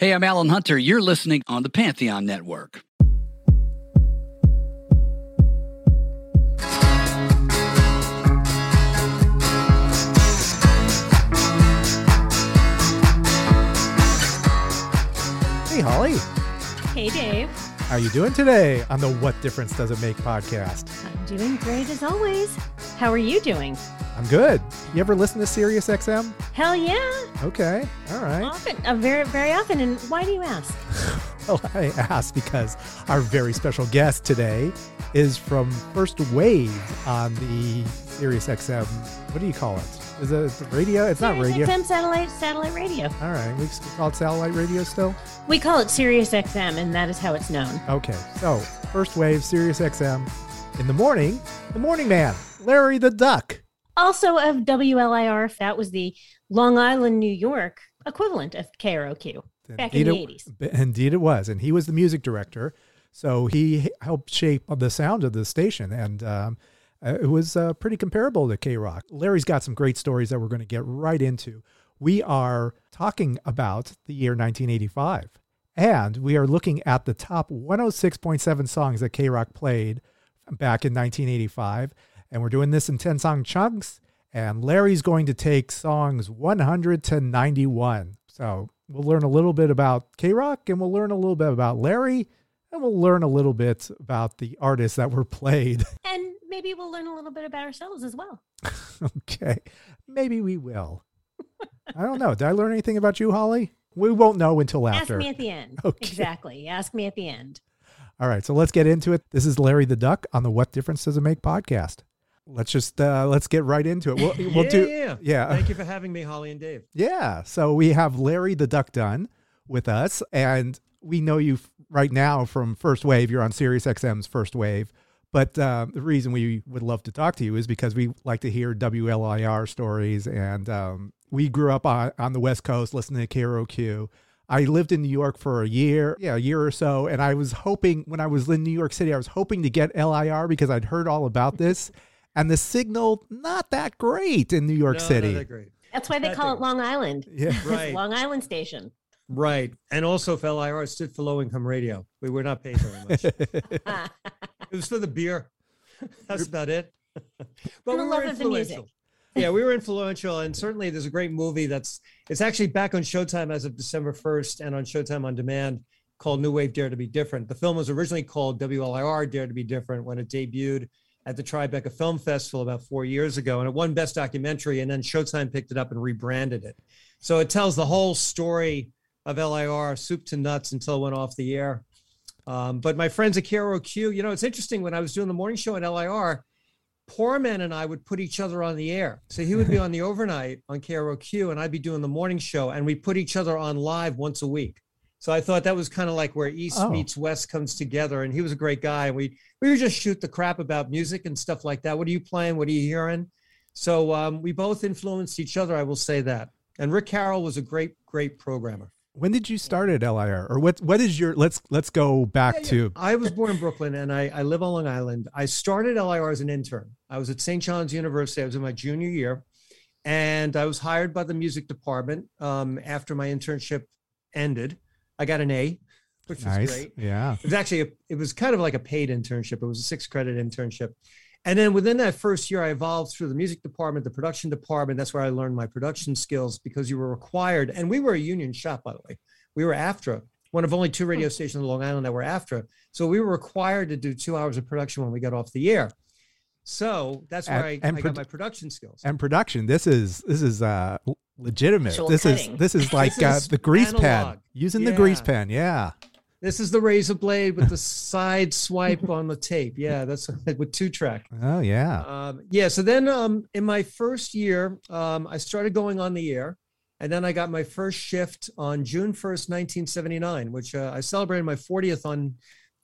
Hey, I'm Alan Hunter. You're listening on the Pantheon Network. Hey, Holly. Hey, Dave. How are you doing today on the What Difference Does It Make podcast? I'm doing great as always. How are you doing? I'm good. You ever listen to Sirius XM? Hell yeah. Okay. All right. Often, uh, very, very often. And why do you ask? Well, I ask because our very special guest today is from First Wave on the Sirius XM. What do you call it? Is it radio? It's not radio. XM satellite satellite radio. All right. We call it satellite radio still? We call it Sirius XM, and that is how it's known. Okay. So, First Wave, Sirius XM. In the morning, the morning man, Larry the Duck. Also of WLIR, that was the Long Island, New York equivalent of KROQ back in the Indeed 80s. it- Indeed, it was, and he was the music director, so he helped shape the sound of the station, and um, uh, it was uh, pretty comparable to K Rock. Larry's got some great stories that we're going to get right into. We are talking about the year 1985, and we are looking at the top 106.7 songs that K Rock played back in 1985, and we're doing this in 10 song chunks. And Larry's going to take songs 100 to 91. So we'll learn a little bit about K Rock and we'll learn a little bit about Larry and we'll learn a little bit about the artists that were played. And maybe we'll learn a little bit about ourselves as well. okay. Maybe we will. I don't know. Did I learn anything about you, Holly? We won't know until after. Ask me at the end. Okay. Exactly. Ask me at the end. All right. So let's get into it. This is Larry the Duck on the What Difference Does It Make podcast. Let's just uh let's get right into it. We'll, we'll yeah, do yeah, yeah. Thank you for having me, Holly and Dave. Yeah. So we have Larry the Duck Dunn with us, and we know you right now from First Wave. You're on Sirius XM's First Wave. But uh, the reason we would love to talk to you is because we like to hear WLIR stories, and um, we grew up on, on the West Coast listening to KROQ. I lived in New York for a year, yeah, a year or so, and I was hoping when I was in New York City, I was hoping to get LIR because I'd heard all about this, and the signal not that great in New York No, City. Not that great. That's why they That call it. Long Island. Yeah. Right. Long Island Station. Right. And also for LIR, stood for low income radio. We were not paid very much. it was for the beer. That's about it. but the we love were of the music. influential. yeah, we were influential. And certainly there's a great movie that's it's actually back on Showtime as of December 1st and on Showtime on demand called New Wave Dare to Be Different. The film was originally called WLIR Dare to Be Different when it debuted at the Tribeca Film Festival about four years ago. And it won Best Documentary. And then Showtime picked it up and rebranded it. So it tells the whole story of LIR, soup to nuts, until it went off the air. Um, but my friends at KROQ, you know, it's interesting when I was doing the morning show at LIR, Poor Man and I would put each other on the air. So he would be on the overnight on KROQ and I'd be doing the morning show and we put each other on live once a week. So I thought that was kind of like where East Oh. meets West comes together. And he was a great guy. And we we would just shoot the crap about music and stuff like that. What are you playing? What are you hearing? So um, we both influenced each other. I will say that. And Rick Carroll was a great, great programmer. When did you start at LIR, or what? What is your? Let's let's go back to. I was born in Brooklyn and I, I live on Long Island. I started LIR as an intern. I was at St. John's University. I was in my junior year, and I was hired by the music department um, after my internship ended. I got an A, which was Nice. great. Yeah. It was actually a, it was kind of like a paid internship. It was a six credit internship. And then within that first year, I evolved through the music department, the production department. That's where I learned my production skills because you were required. And we were a union shop, by the way. We were AFTRA, one of only two radio hmm. stations in Long Island that were AFTRA. So we were required to do two hours of production when we got off the air. So that's where And- I, and I produ- got my production skills. And production. This is this is uh legitimate. Actual this cutting. is this is like This uh, is the grease pen analog. using the grease Yeah. pen. Yeah. This is the razor blade with the side swipe on the tape. Yeah, that's with two track. Oh yeah. Um, yeah. So then um, in my first year, um, I started going on the air. And then I got my first shift on June 1st, 1979, which uh, I celebrated my 40th on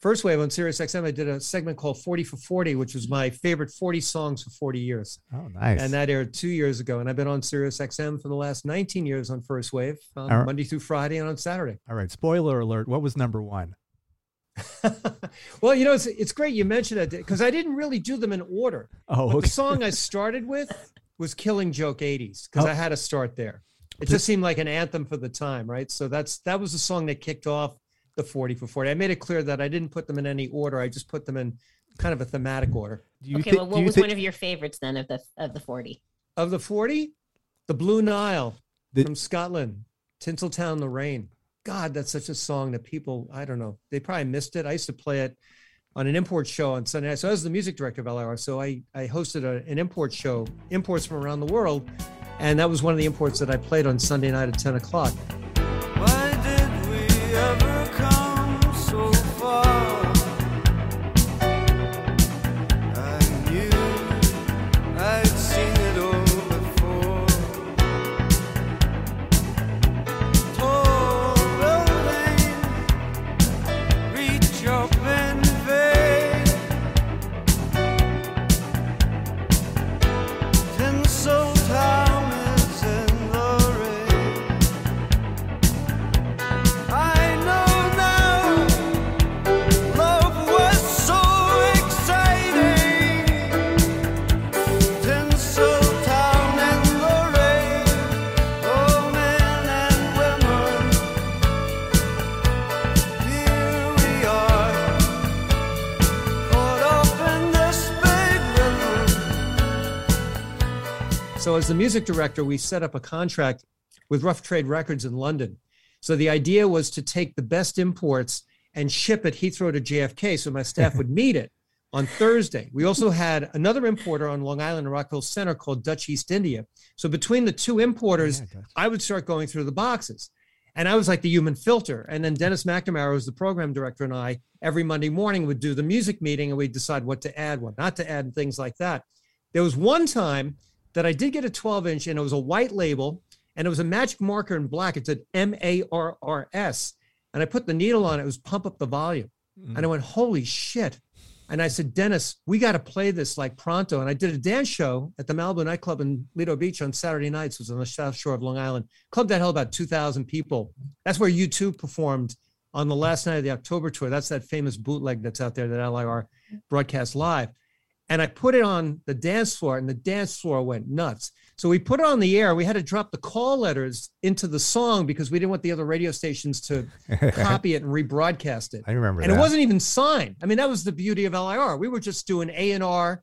First Wave on Sirius XM. I did a segment called 40 for 40, which was my favorite 40 songs for 40 years. Oh nice. And that aired two years ago. And I've been on Sirius XM for the last 19 years on First Wave, um, All right. Monday through Friday and on Saturday. All right. Spoiler alert. What was number one? well, you know, it's, it's great you mentioned that because I didn't really do them in order. Oh okay. the song I started with was Killing Joke 80s because Oh. I had to start there. It just seemed like an anthem for the time, right? So that's that was the song that kicked off the 40 for 40. I made it clear that I didn't put them in any order. I just put them in kind of a thematic order. okay, well, what was one of your favorites then of the of the 40? Of the 40? The Blue Nile the, from Scotland, Tinseltown the Rain. God, that's such a song that people, I don't know, they probably missed it. I used to play it on an import show on Sunday night. So I was the music director of LIR. So I, I hosted a, an import show, imports from around the world. And that was one of the imports that I played on Sunday night at 10 o'clock. Music director, we set up a contract with Rough Trade Records in London. So the idea was to take the best imports and ship it Heathrow to JFK so my staff would meet it on Thursday. We also had another importer on Long Island, Rockville Centre called Dutch East India. So between the two importers, yeah, I would start going through the boxes. And I was like the human filter. And then Dennis McNamara was the program director, and I every Monday morning would do the music meeting and we'd decide what to add, what not to add, and things like that. There was one time that I did get a 12 inch and it was a white label and it was a magic marker in black. It said M A R R S. And I put the needle on it. It was pump up the volume. Mm-hmm. And I went, holy shit. And I said, Dennis, we got to play this like pronto. And I did a dance show at the Malibu nightclub in Lido Beach on Saturday nights. It was on the south shore of Long Island. Club that held about 2,000 people. That's where U2 performed on the last night of the October tour. That's that famous bootleg that's out there that LIR broadcast live and I put it on the dance floor, and the dance floor went nuts. So we put it on the air. We had to drop the call letters into the song because we didn't want the other radio stations to copy it and rebroadcast it. I remember, and that. it wasn't even signed. I mean, that was the beauty of LIR. We were just doing A and R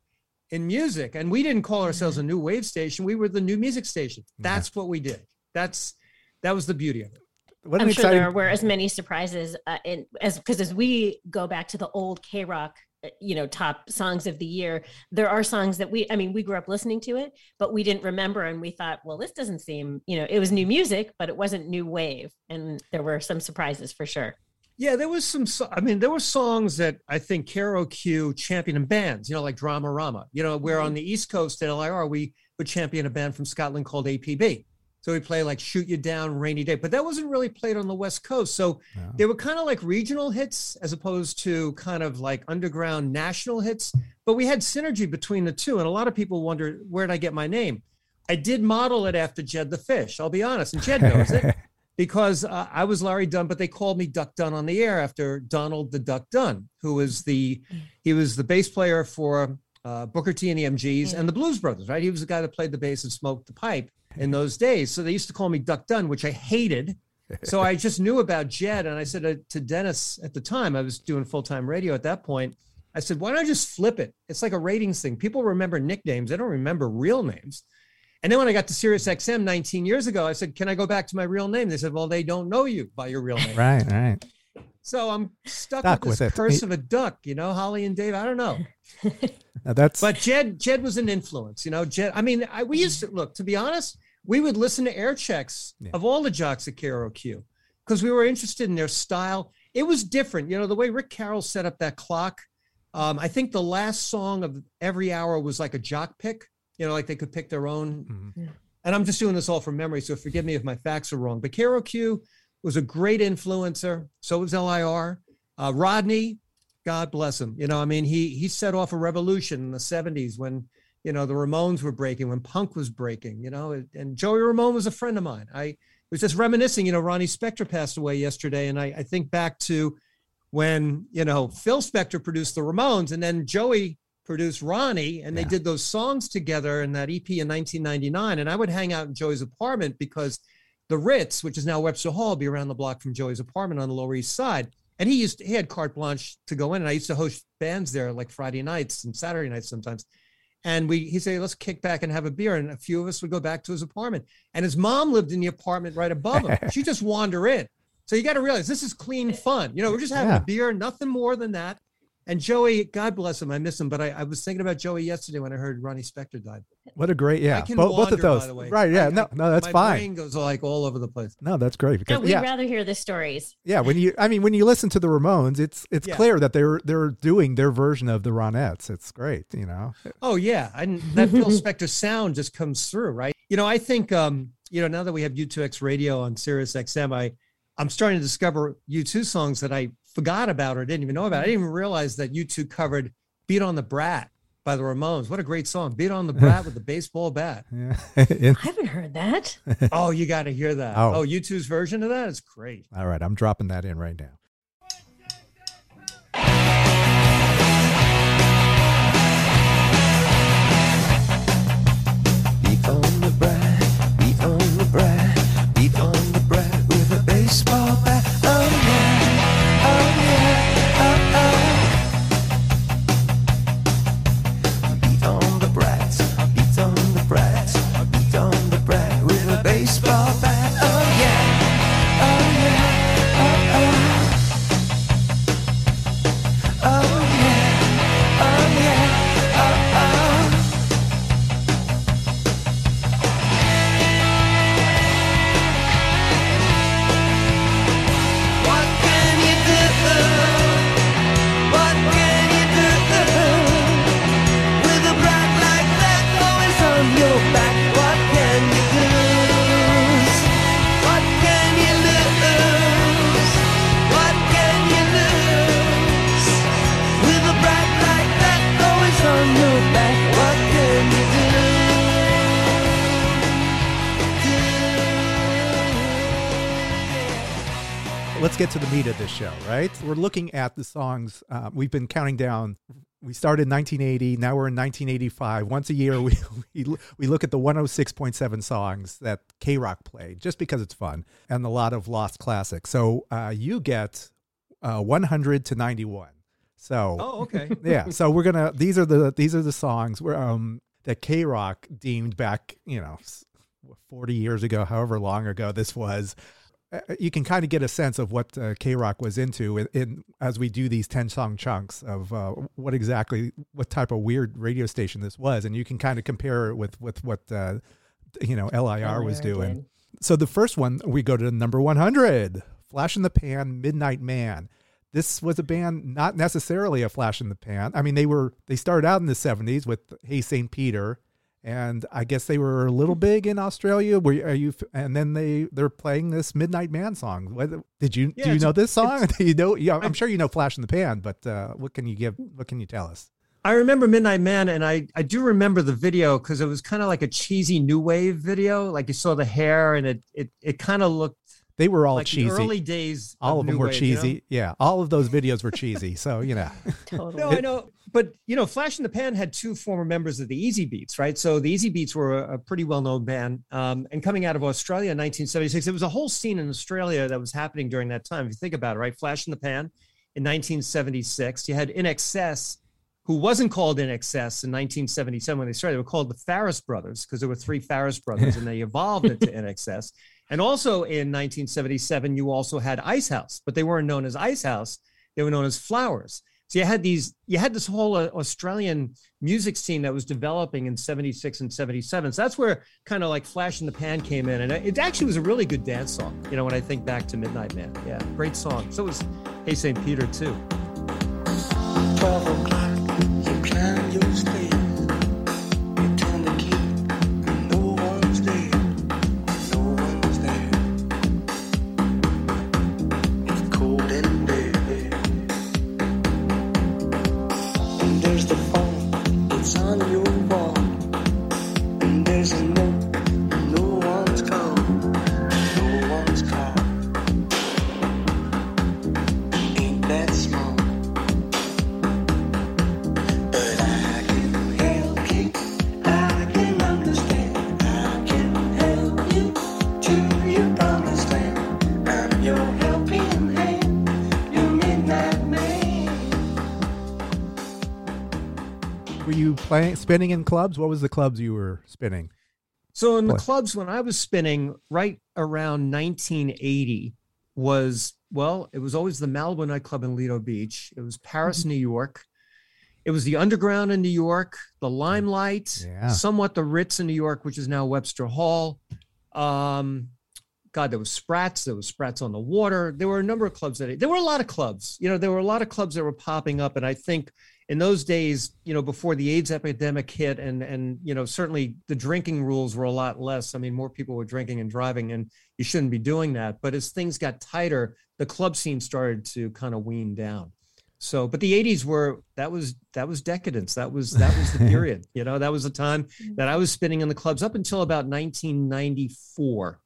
in music, and we didn't call ourselves a new wave station. We were the new music station. That's yeah. what we did. That's that was the beauty of it. What I'm sure there were as many surprises uh, in, as because as we go back to the old K Rock you know top songs of the year. There are songs that we i mean we grew up listening to it but we didn't remember and we thought well this doesn't seem you know it was new music but it wasn't new wave and there were some surprises for sure. Yeah there was some i mean there were songs that i think KROQ champion in bands you know like Dramarama you know where on mm-hmm. the east coast at lir we would champion a band from scotland called apb so we play like Shoot You Down, Rainy Day, but that wasn't really played on the West Coast. So yeah. they were kind of like regional hits as opposed to kind of like underground national hits. But we had synergy between the two. And a lot of people wonder, where did I get my name? I did model it after Jed the Fish, I'll be honest. And Jed knows it because uh, I was Larry Dunn, but they called me Duck Dunn on the air after Donald the Duck Dunn, who was the, he was the bass player for uh, Booker T and the MGs and the Blues Brothers, right? He was the guy that played the bass and smoked the pipe in mm-hmm. those days. So they used to call me Duck Dunn, which I hated. So I just knew about Jed. And I said to Dennis at the time, I was doing full time radio at that point. I said, why don't I just flip it? It's like a ratings thing. People remember nicknames, they don't remember real names. And then when I got to Sirius XM 19 years ago, I said, Can I go back to my real name? They said, Well, they don't know you by your real name. Right, right. So I'm stuck, stuck with this with curse of a duck, you know, Holly and Dave. I don't know. now that's but Jed Jed was an influence, you know. Jed, I mean, I, we used to look, to be honest, we would listen to air checks yeah. of all the jocks at KROQ because we were interested in their style. It was different, you know, the way Rick Carroll set up that clock. Um, I think the last song of every hour was like a jock pick, you know, like they could pick their own. Mm-hmm. And I'm just doing this all from memory, so forgive me if my facts are wrong. But KROQ was a great influencer. So was LIR. Uh, Rodney, God bless him. You know, I mean, he he set off a revolution in the 70s when you know, the Ramones were breaking, when punk was breaking, you know, and Joey Ramone was a friend of mine. I was just reminiscing, you know, Ronnie Spector passed away yesterday. And I, I think back to when, you know, Phil Spector produced the Ramones and then Joey produced Ronnie and they did those songs together in that EP in 1999. And I would hang out in Joey's apartment because the Ritz, which is now Webster Hall, be around the block from Joey's apartment on the Lower East Side. And he used to, he had carte blanche to go in, and I used to host bands there like Friday nights and Saturday nights sometimes. And we he said, let's kick back and have a beer. And a few of us would go back to his apartment. And his mom lived in the apartment right above him. she just wander in. So you got to realize this is clean fun. You know, we're just having Yeah. a beer, nothing more than that. And Joey, God bless him, I miss him. But I, I was thinking about Joey yesterday when I heard Ronnie Spector died. What a great yeah. I can Both, both of those. by the way. Right. Yeah. I- no. No. That's my fine. brain goes like all over the place. No, that's great No, we'd yeah, rather hear the stories. yeah. When you, I mean, when you listen to the Ramones, it's it's Yeah. clear that they're they're doing their version of the Ronettes. It's great. You know. Oh yeah, and that Phil Spector sound just comes through, right? You know, I think um, you know now that we have U2X radio on Sirius XM, I I'm starting to discover U2 songs that I forgot about or didn't even know about. I didn't even realize that U2 covered "Beat on the Brat" by the Ramones. What a great song! "Beat on the Brat" with the baseball bat. Yeah. I haven't heard that. Oh, you got to hear that. Oh. Oh. U2's version of that is great. all right. I'm dropping that in right now. Beat on the brat, beat on the brat, beat on the brat with a baseball bat. Baseball bat. Get to the meat of this show, right? We're looking at the songs. Uh, we've been counting down. We started in 1980. Now we're in 1985. Once a year, we we, we look at the 106.7 songs that K Rock played, just because it's fun, and a lot of lost classics. So uh, you get uh, 100 to 91. So Oh, okay. yeah so we're gonna these are the these are the songs where um that k-rock deemed back you know 40 years ago however long ago this was you can kind of get a sense of what uh, k-rock was into in, in as we do these 10 song chunks of uh, what exactly what type of weird radio station this was and you can kind of compare it with with what uh, you know lir was doing. Did. so the first one we go to number 100 flash in the pan midnight man. This was a band not necessarily a flash in the pan. I mean they were they started out in the 70s with hey st peter and i guess they were a little big in australia were you- are you and then they they're playing this midnight man song what, did you Yeah, do you know this song you know yeah i'm sure you know flash in the pan but uh what can you give what can you tell us I remember Midnight Man, and I I do remember the video because it was kind of like a cheesy new wave video. Like you saw the hair, and it it it kind of looked they were all like cheesy the early days. all of new them were wave, you know? cheesy yeah all of those videos were cheesy so you know Totally. No, I know, but you know, Flash in the Pan had two former members of the Easybeats, right? So the Easybeats were a, a pretty well-known band, um, and coming out of Australia in 1976, there was a whole scene in Australia that was happening during that time. If you think about it, right? Flash in the Pan in 1976, you had INXS, who wasn't called INXS in 1977 when they started. They were called the Farris Brothers because there were three Farris brothers, and they evolved into INXS. And also in 1977, you also had Icehouse, but they weren't known as Icehouse; they were known as Flowers. So you had these, you had this whole uh, Australian music scene that was developing in 76 and 77. So that's where kind of like Flash in the Pan came in. And it actually was a really good dance song, you know, when I think back to Midnight Man. Yeah, great song. So it was Hey St. Peter, too. Spinning in clubs? What was the clubs you were spinning? So in the clubs when I was spinning right around 1980 was well, it was always the Malibu nightclub in Lido Beach. It was Paris, New York. It was the Underground in New York, the Limelight, Yeah. somewhat the Ritz in New York, which is now Webster Hall. Um, God, there was Sprats. There was Sprats on the Water. There were a number of clubs that there were a lot of clubs. You know, there were a lot of clubs that were popping up, and I think in those days, you know, before the AIDS epidemic hit, and and you know, certainly the drinking rules were a lot less. I mean, more people were drinking and driving, and you shouldn't be doing that. But as things got tighter, the club scene started to kind of wean down. So, but the '80s were that was that was decadence. That was that was the period. You know, that was the time that I was spinning in the clubs up until about 1994.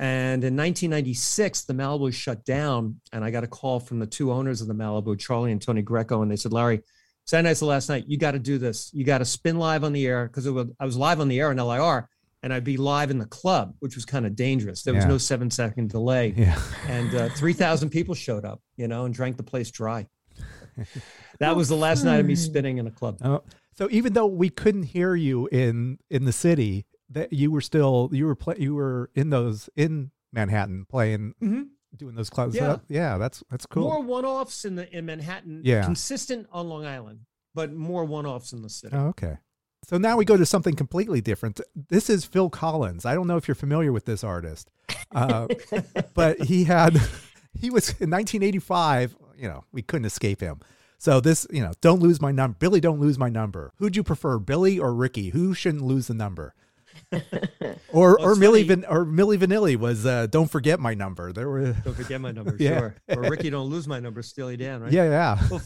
And in 1996, the Malibu shut down, and I got a call from the two owners of the Malibu, Charlie and Tony Greco, and they said, "Larry, Saturday night's the last night. You got to do this. You got to spin live on the air because I was live on the air in LIR, and I'd be live in the club, which was kind of dangerous. There was Yeah. no seven second delay, Yeah. and uh, 3,000 people showed up, you know, and drank the place dry. that was the last night of me spinning in a club. Oh, so even though we couldn't hear you in in the city, that you were still you were play, you were in those in Manhattan playing Mhm. Doing those clubs. Yeah. That- yeah, that's that's cool. More one-offs in the in Manhattan, Yeah. consistent on Long Island, but more one-offs in the city. Oh, okay. So now we go to something completely different. This is Phil Collins. I don't know if you're familiar with this artist, uh, but he had he was in 1985. You know, we couldn't escape him. So this, you know, don't lose my number, Billy. Don't lose my number. Who'd you prefer, Billy or Ricky? Who shouldn't lose the number? Or Well, or Millie Van, or Milli Vanilli was uh, don't forget my number. There were Don't forget my number, Yeah. sure. Or Ricky, don't lose my number, Steely Dan, right? yeah yeah Well,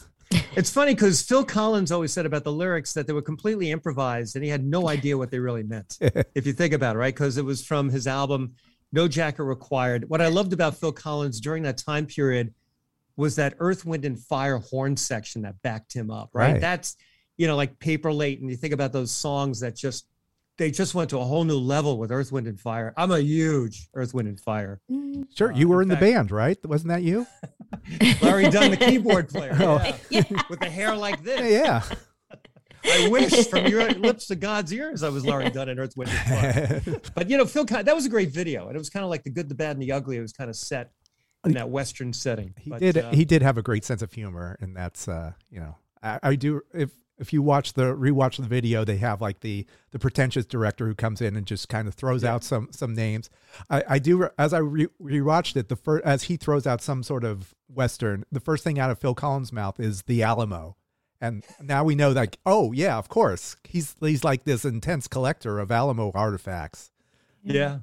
it's funny because Phil Collins always said about the lyrics that they were completely improvised and he had no idea what they really meant. if you think about it, right? Because it was from his album No Jacket Required. What I loved about Phil Collins during that time period was that Earth, Wind, and Fire horn section that backed him up, right? Right. That's, you know, like Paper Late. And you think about those songs that just, they just went to a whole new level with Earth, Wind, and Fire. I'm a huge Earth, Wind, and Fire. sure. Uh, You were in in the band, right? Wasn't that you? Larry Dunn, the keyboard player. Oh. yeah. With the hair like this. Yeah. I wish from your lips to God's ears I was Larry Dunn in Earth, Wind, and Fire. But you know, Phil, Con- that was a great video, and it was kind of like the good, the bad, and the ugly. It was kind of set in that Western setting. he But, did uh, he did have a great sense of humor and that's uh you know I, I do if if you watch the rewatch the video they have like the the pretentious director who comes in and just kind of throws out some some names i i do as i re, rewatched it the first as he throws out some sort of western the first thing out of phil collins mouth is the alamo and now we know like oh yeah of course he's he's like this intense collector of alamo artifacts Yeah.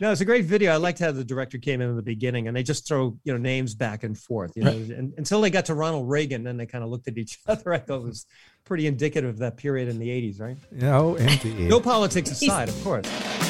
No, it's a great video. I liked how the director came in in the beginning and they just throw, you know, names back and forth, you know, and, until they got to Ronald Reagan, then they kind of looked at each other. I thought it was pretty indicative of that period in the 80s, right? you oh, know indeed No politics aside, of course.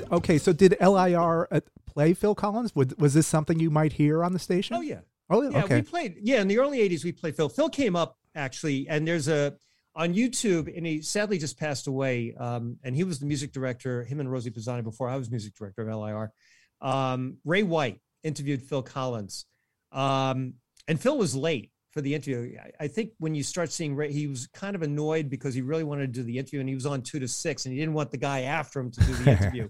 Did, okay so did lir play phil collins was, was this something you might hear on the station Oh, yeah. oh Yeah, okay we played. Yeah, in the early '80s, we played Phil. Phil came up actually, and there's a on YouTube, and he sadly just passed away. Um, and he was the music director. Him and Rosie Pisani before I was music director of LIR. Um, Ray White interviewed Phil Collins, um, and Phil was late for the interview. I, I think when you start seeing Ray, he was kind of annoyed because he really wanted to do the interview, and he was on two to six, and he didn't want the guy after him to do the interview.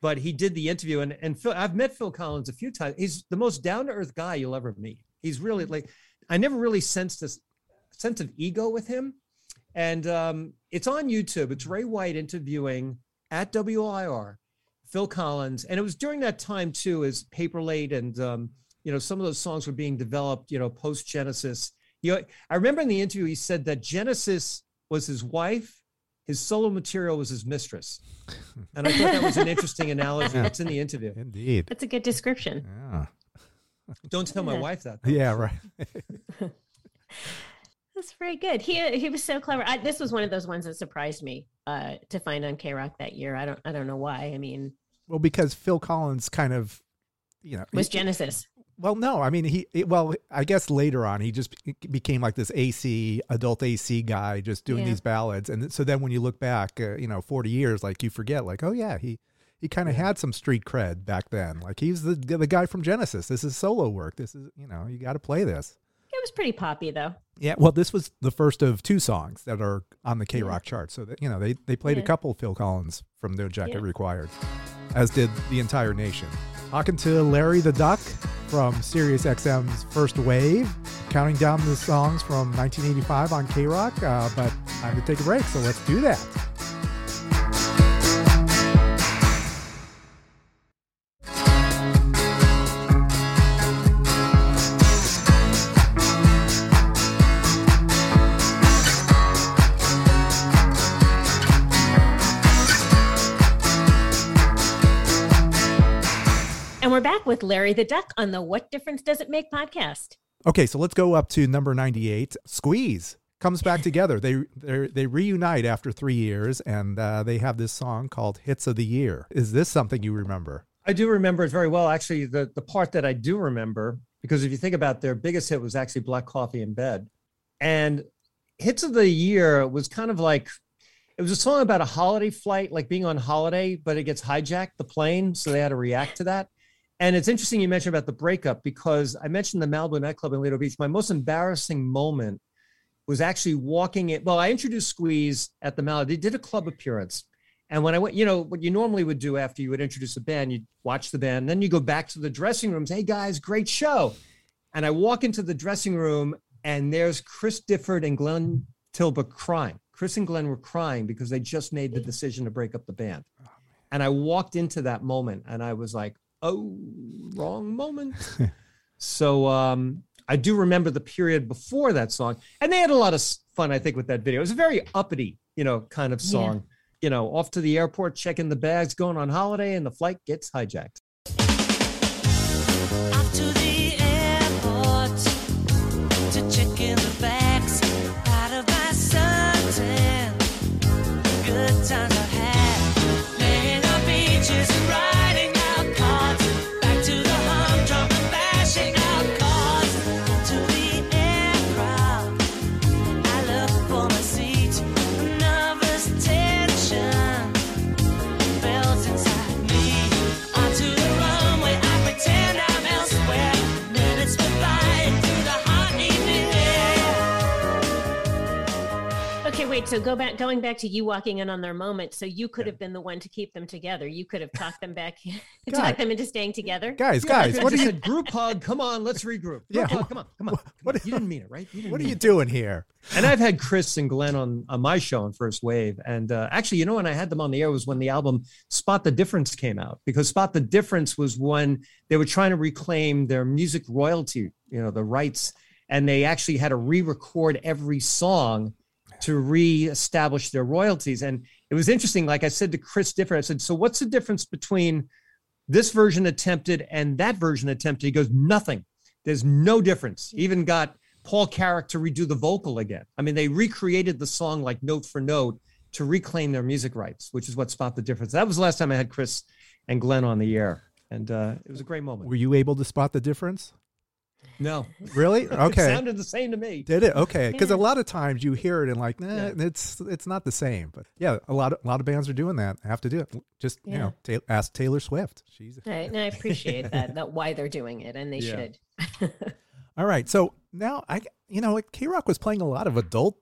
But he did the interview, and and Phil, I've met Phil Collins a few times. He's the most down to earth guy you'll ever meet. He's really like, I never really sensed this sense of ego with him, and um, it's on YouTube. It's Ray White interviewing at WIR Phil Collins, and it was during that time too, as Paper Late and um, you know, some of those songs were being developed, you know, post Genesis. You know, I remember in the interview he said that Genesis was his wife, his solo material was his mistress, and I thought that was an interesting analogy. It's in the interview. Indeed. That's a good description. Yeah. Don't tell my wife that. though. Yeah, right. That's very good. He he was so clever. I, this was one of those ones that surprised me uh, to find on K Rock that year. I don't I don't know why. I mean, Well, because Phil Collins kind of, you know, was Genesis. Well, no, I mean he. it- Well, I guess later on he just became like this AC adult AC guy, just doing Yeah. these ballads, and so then when you look back, uh, you know, forty years, like you forget, like, oh yeah, he he kind of had some street cred back then. Like he's the the guy from Genesis. This is solo work. This is you know you got to play this. It was pretty poppy though. Yeah, well, this was the first of two songs that are on the K Rock chart. So that you know they they played a Yeah. couple Phil Collins from No Jacket Yeah. Required, as did the entire nation. Talking to Larry the Duck from Sirius XM's First Wave, counting down the songs from 1985 on K Rock. Uh, but time to take a break, so let's do that. Back with Larry the Duck on the What Difference Does It Make podcast. Okay, so let's go up to number 98. Squeeze comes back together. They they they reunite after three years, and uh, they have this song called "Hits of the Year." Is this something you remember? I do remember it very well. Actually, the, the part that I do remember, because if you think about their biggest hit was actually Black Coffee in Bed. And hits of the year was kind of like it was a song about a holiday flight, like being on holiday, but it gets hijacked, the plane. So they had to react to that. And it's interesting you mentioned about the breakup because I mentioned the Malibu nightclub in Lido Beach. My most embarrassing moment was actually walking it. Well, I introduced Squeeze at the Malibu. They did a club appearance. And when I went, you know, what you normally would do after you would introduce a band, you'd watch the band, then you go back to the dressing rooms. Hey guys, great show. And I walk into the dressing room and there's Chris Difford and Glenn Tilbrook crying. Chris and Glenn were crying because they just made the decision to break up the band. Oh, and I walked into that moment and I was like, oh, wrong moment. so um, I do remember the period before that song. And they had a lot of fun, I think, with that video. It was a very uppity, you know, kind of Yeah. song. You know, off to the airport, checking the bags, going on holiday, and the flight gets hijacked. Wait. So go back, going back to you walking in on their moment. So you could have been the one to keep them together. You could have talked them back, talked them into staying together. Guys, I guys, could've what are you said, group hug? Come on, let's regroup. Group Yeah, hug, come on, come on. what- come what- on. you didn't mean it, right? You didn't what are you it. doing here? And I've had Chris and Glenn on, on my show on First Wave. And uh, actually, you know, when I had them on the air was when the album Spot the Difference came out, because Spot the Difference was when they were trying to reclaim their music royalty, you know, the rights. And they actually had to re record every song to re-establish their royalties. And it was interesting. Like I said to Chris Difford, I said, so what's the difference between this version attempted and that version attempted? He goes, nothing. There's no difference. Even got Paul Carrack to redo the vocal again. I mean, they recreated the song like note for note to reclaim their music rights, which is what spot the difference. That was the last time I had Chris and Glenn on the air. And uh, it was a great moment. Were you able to spot the difference? No, Really? Okay. it sounded the same to me. Did it? Okay, because a lot of times you hear it and like, nah, Yeah. it's it's not the same. But yeah, a lot of a lot of bands are doing that. I Have to do it. Just you know, ta- ask Taylor Swift. She's Right, and I appreciate that, that why they're doing it, and they Yeah. should. all right. So now I, you know, K Rock was playing a lot of adult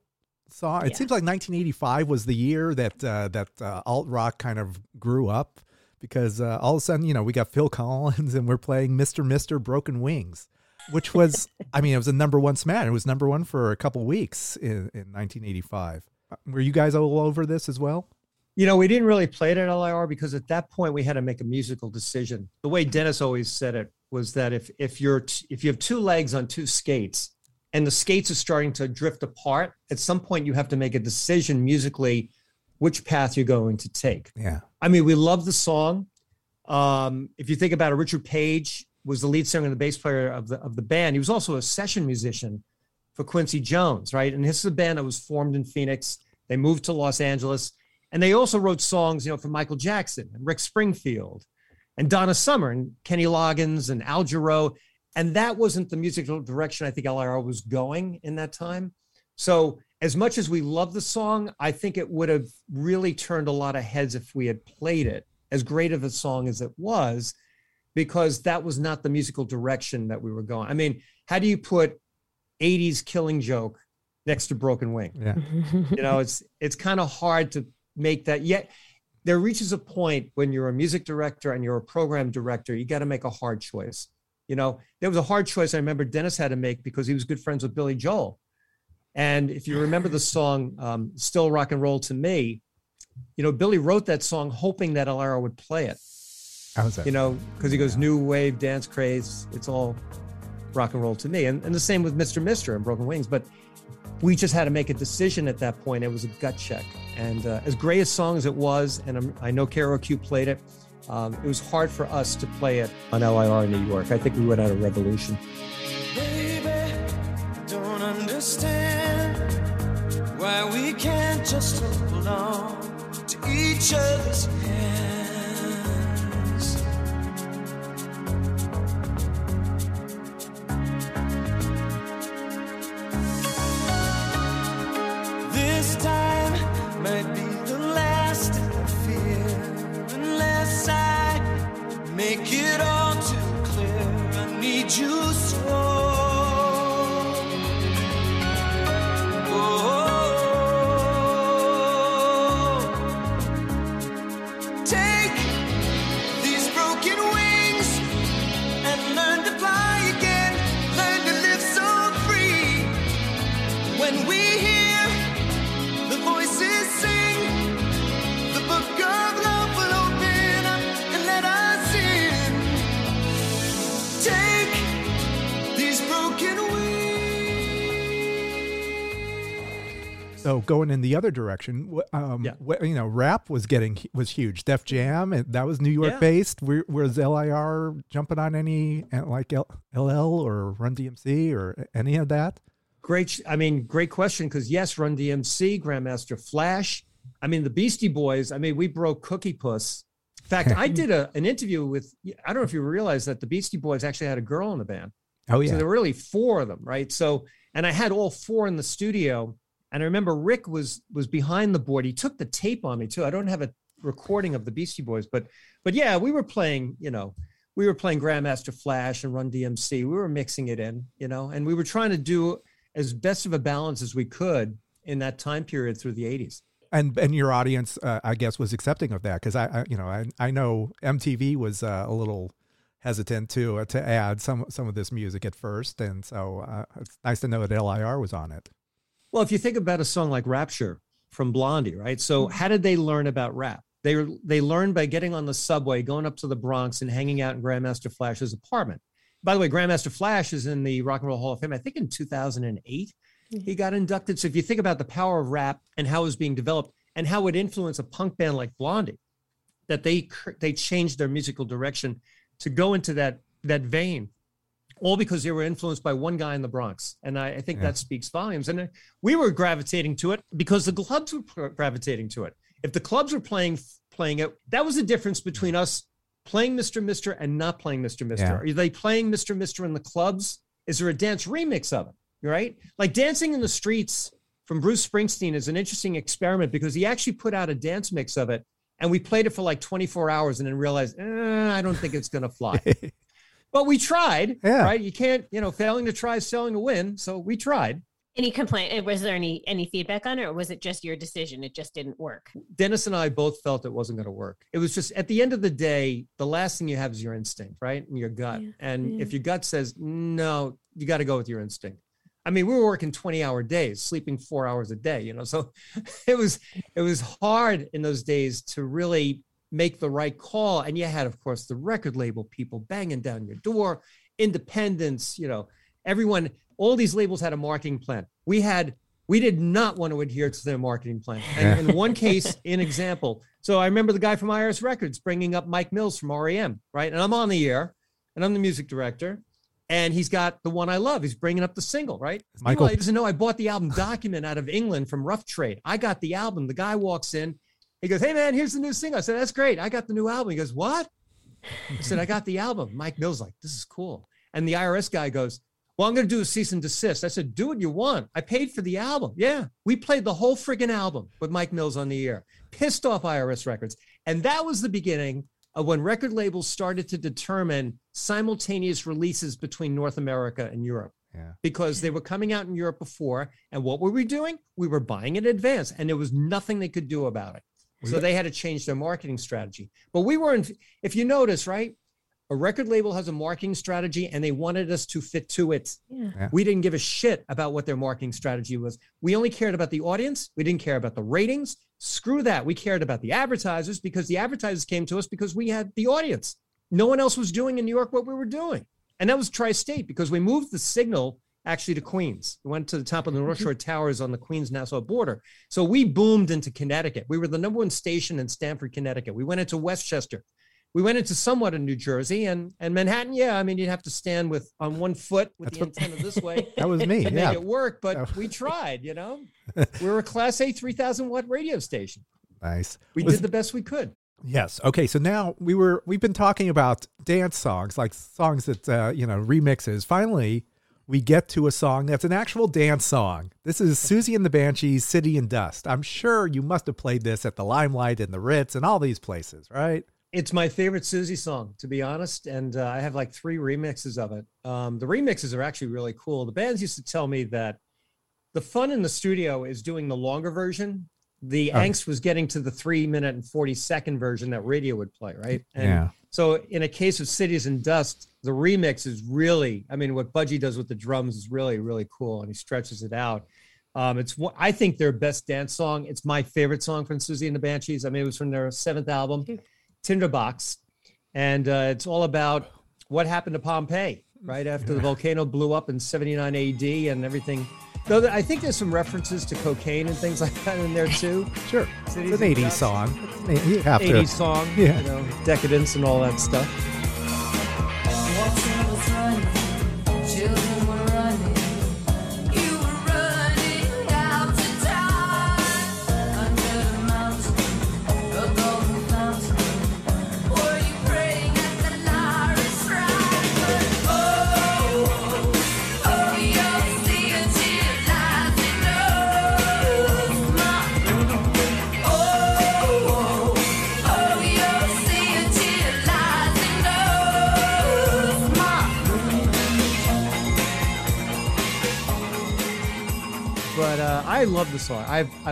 song. It Yeah. seems like 1985 was the year that uh, that uh, alt rock kind of grew up because uh, all of a sudden, you know, we got Phil Collins and we're playing Mr. Mister Broken Wings, which was, I mean, it was a number one smash. It was number one for a couple weeks in, in 1985. Uh, Were you guys all over this as well? You know, we didn't really play it at LIR because at that point we had to make a musical decision. The way Dennis always said it, was that if if you're t- if you have two legs on two skates and the skates are starting to drift apart, at some point you have to make a decision musically which path you're going to take. Yeah. I mean, we love the song. Um, if you think about it, Richard Page was the lead singer and the bass player of the of the band. He was also a session musician for Quincy Jones, right? And this is a band that was formed in Phoenix. They moved to Los Angeles, and they also wrote songs, you know, for Michael Jackson and Rick Springfield, and Donna Summer and Kenny Loggins and Al Jarreau. And that wasn't the musical direction I think LIR was going in that time. So as much as we love the song, I think it would have really turned a lot of heads if we had played it, as great of a song as it was, because that was not the musical direction that we were going. I mean, how do you put 80s killing joke next to broken wing? Yeah. You know, it's it's kind of hard to make that yet. There reaches a point when you're a music director and you're a program director, you got to make a hard choice. You know, there was a hard choice I remember Dennis had to make because he was good friends with Billy Joel. And if you remember the song um, Still Rock and Roll to Me, you know, Billy wrote that song hoping that LIR would play it, How was that? you know, because he goes, new wave, dance craze, it's all rock and roll to me. And, and the same with Mr. Mister and Broken Wings. But we just had to make a decision at that point. It was a gut check. And uh, as great a song as it was, and I'm, I know KROQ played it, um, it was hard for us to play it on LIR in New York. I think we went out had a revolution. Baby, I don't understand why we can't just hold on to each other's hands. You So going in the other direction, um, Yeah. you know, rap was getting was huge. Def Jam, and that was New York Yeah. based. Where, was LIR jumping on any uh, like L- LL or Run DMC or any of that? Great. I mean, great question. Because yes, Run DMC, Grandmaster Flash. I mean, the Beastie Boys. I mean, we broke Cookie Puss. In fact, I did a, an interview with. I don't know if you realize that the Beastie Boys actually had a girl in the band. Oh So yeah, there were really four of them, right? So, and I had all four in the studio. And I remember Rick was was behind the board. He took the tape on me too. I don't have a recording of the Beastie Boys, but but yeah, we were playing. You know, we were playing Grandmaster Flash and Run DMC. We were mixing it in, you know, and we were trying to do as best of a balance as we could in that time period through the 80s. and and your audience, uh, I guess, was accepting of that because I, I, you know, I I know MTV was uh, a little hesitant to uh, to add some some of this music at first, and so uh, it's nice to know that LIR was on it. Well, if you think about a song like Rapture from Blondie, right? So mm-hmm. how did they learn about rap? They they learned by getting on the subway, going up to the Bronx, and hanging out in Grandmaster Flash's apartment. By the way, Grandmaster Flash is in the Rock and Roll Hall of Fame. I think in 2008 mm-hmm. he got inducted. So if you think about the power of rap and how it was being developed and how it influenced a punk band like Blondie, that they they changed their musical direction to go into that that vein all because they were influenced by one guy in the Bronx. And I, I think Yeah. that speaks volumes. And uh, we were gravitating to it because the clubs were gra- gravitating to it. If the clubs were playing playing it, that was the difference between us playing Mr. Mister and not playing Mr. Mister. Yeah. Are they playing Mr. Mister in the clubs? Is there a dance remix of it? Right? Like Dancing in the Streets from Bruce Springsteen is an interesting experiment because he actually put out a dance mix of it. And we played it for like 24 hours and then realized, eh, I don't think it's going to fly. But we tried, Yeah. right? You can't, you know, failing to try is failing to win. So we tried. Any complaint? Was there any any feedback on it, or was it just your decision? It just didn't work. Dennis and I both felt it wasn't going to work. It was just at the end of the day, the last thing you have is your instinct, right? And your gut. Yeah, and yeah. if your gut says, no, you got to go with your instinct. I mean, we were working 20 hour days, sleeping four hours a day, you know, so it was, it was hard in those days to really make the right call. And you had, of course, the record label people banging down your door, independents, you know, everyone, all these labels had a marketing plan. We had, we did not want to adhere to their marketing plan. And in one case, in example, so I remember the guy from IRS Records bringing up Mike Mills from REM, right? And I'm on the air and I'm the music director. And he's got the one I love. He's bringing up the single, right? Michael- Meanwhile, he doesn't know I bought the album Document out of England from Rough Trade. I got the album. The guy walks in. He goes, Hey, man, here's the new single. I said, That's great. I got the new album. He goes, What? I said, I got the album. Mike Mills, like, This is cool. And the IRS guy goes, Well, I'm going to do a cease and desist. I said, Do what you want. I paid for the album. Yeah. We played the whole friggin' album with Mike Mills on the air. Pissed off IRS Records. And that was the beginning of when record labels started to determine simultaneous releases between North America and Europe Yeah. because they were coming out in Europe before. And what were we doing? We were buying in advance, and there was nothing they could do about it. So they had to change their marketing strategy. But we weren't, if you notice, right? A record label has a marketing strategy and they wanted us to fit to it. Yeah. We didn't give a shit about what their marketing strategy was. We only cared about the audience. We didn't care about the ratings. Screw that. We cared about the advertisers because the advertisers came to us because we had the audience. No one else was doing in New York what we were doing. And that was Tri State because we moved the signal actually to Queens. We went to the top of the North Shore Towers on the Queens Nassau border. So we boomed into Connecticut. We were the number one station in Stamford, Connecticut. We went into Westchester. We went into somewhat in New Jersey and, and Manhattan. Yeah, I mean, you'd have to stand with on one foot with That's the what- antenna this way That was me. to yeah. make it work, but Oh. we tried, you know. We were a class A 3000 watt radio station. Nice. We Was- did the best we could. Yes. Okay. So now we were we've been talking about dance songs, like songs that uh, you know remixes. Finally, we get to a song that's an actual dance song. This is Siouxsie and the Banshees, "City and Dust." I'm sure you must have played this at the Limelight and the Ritz and all these places, right? It's my favorite Siouxsie song, to be honest. And uh, I have like three remixes of it. Um, the remixes are actually really cool. The bands used to tell me that the fun in the studio is doing the longer version. The Oh. angst was getting to the three minute and 40 second version that radio would play, right? And yeah. So in a case of Cities in Dust, the remix is really, I mean, what Budgie does with the drums is really, really cool, and he stretches it out. Um, it's one, I think their best dance song. It's my favorite song from Siouxsie and the Banshees. I mean, it was from their seventh album, Tinderbox, and uh, it's all about what happened to Pompeii right after the volcano blew up in 79 AD and everything. Though I think there's some references to cocaine and things like that in there too. Sure. Cities It's an 80s Dust. song. You have 80s to. song, Yeah. you know, decadence and all that stuff.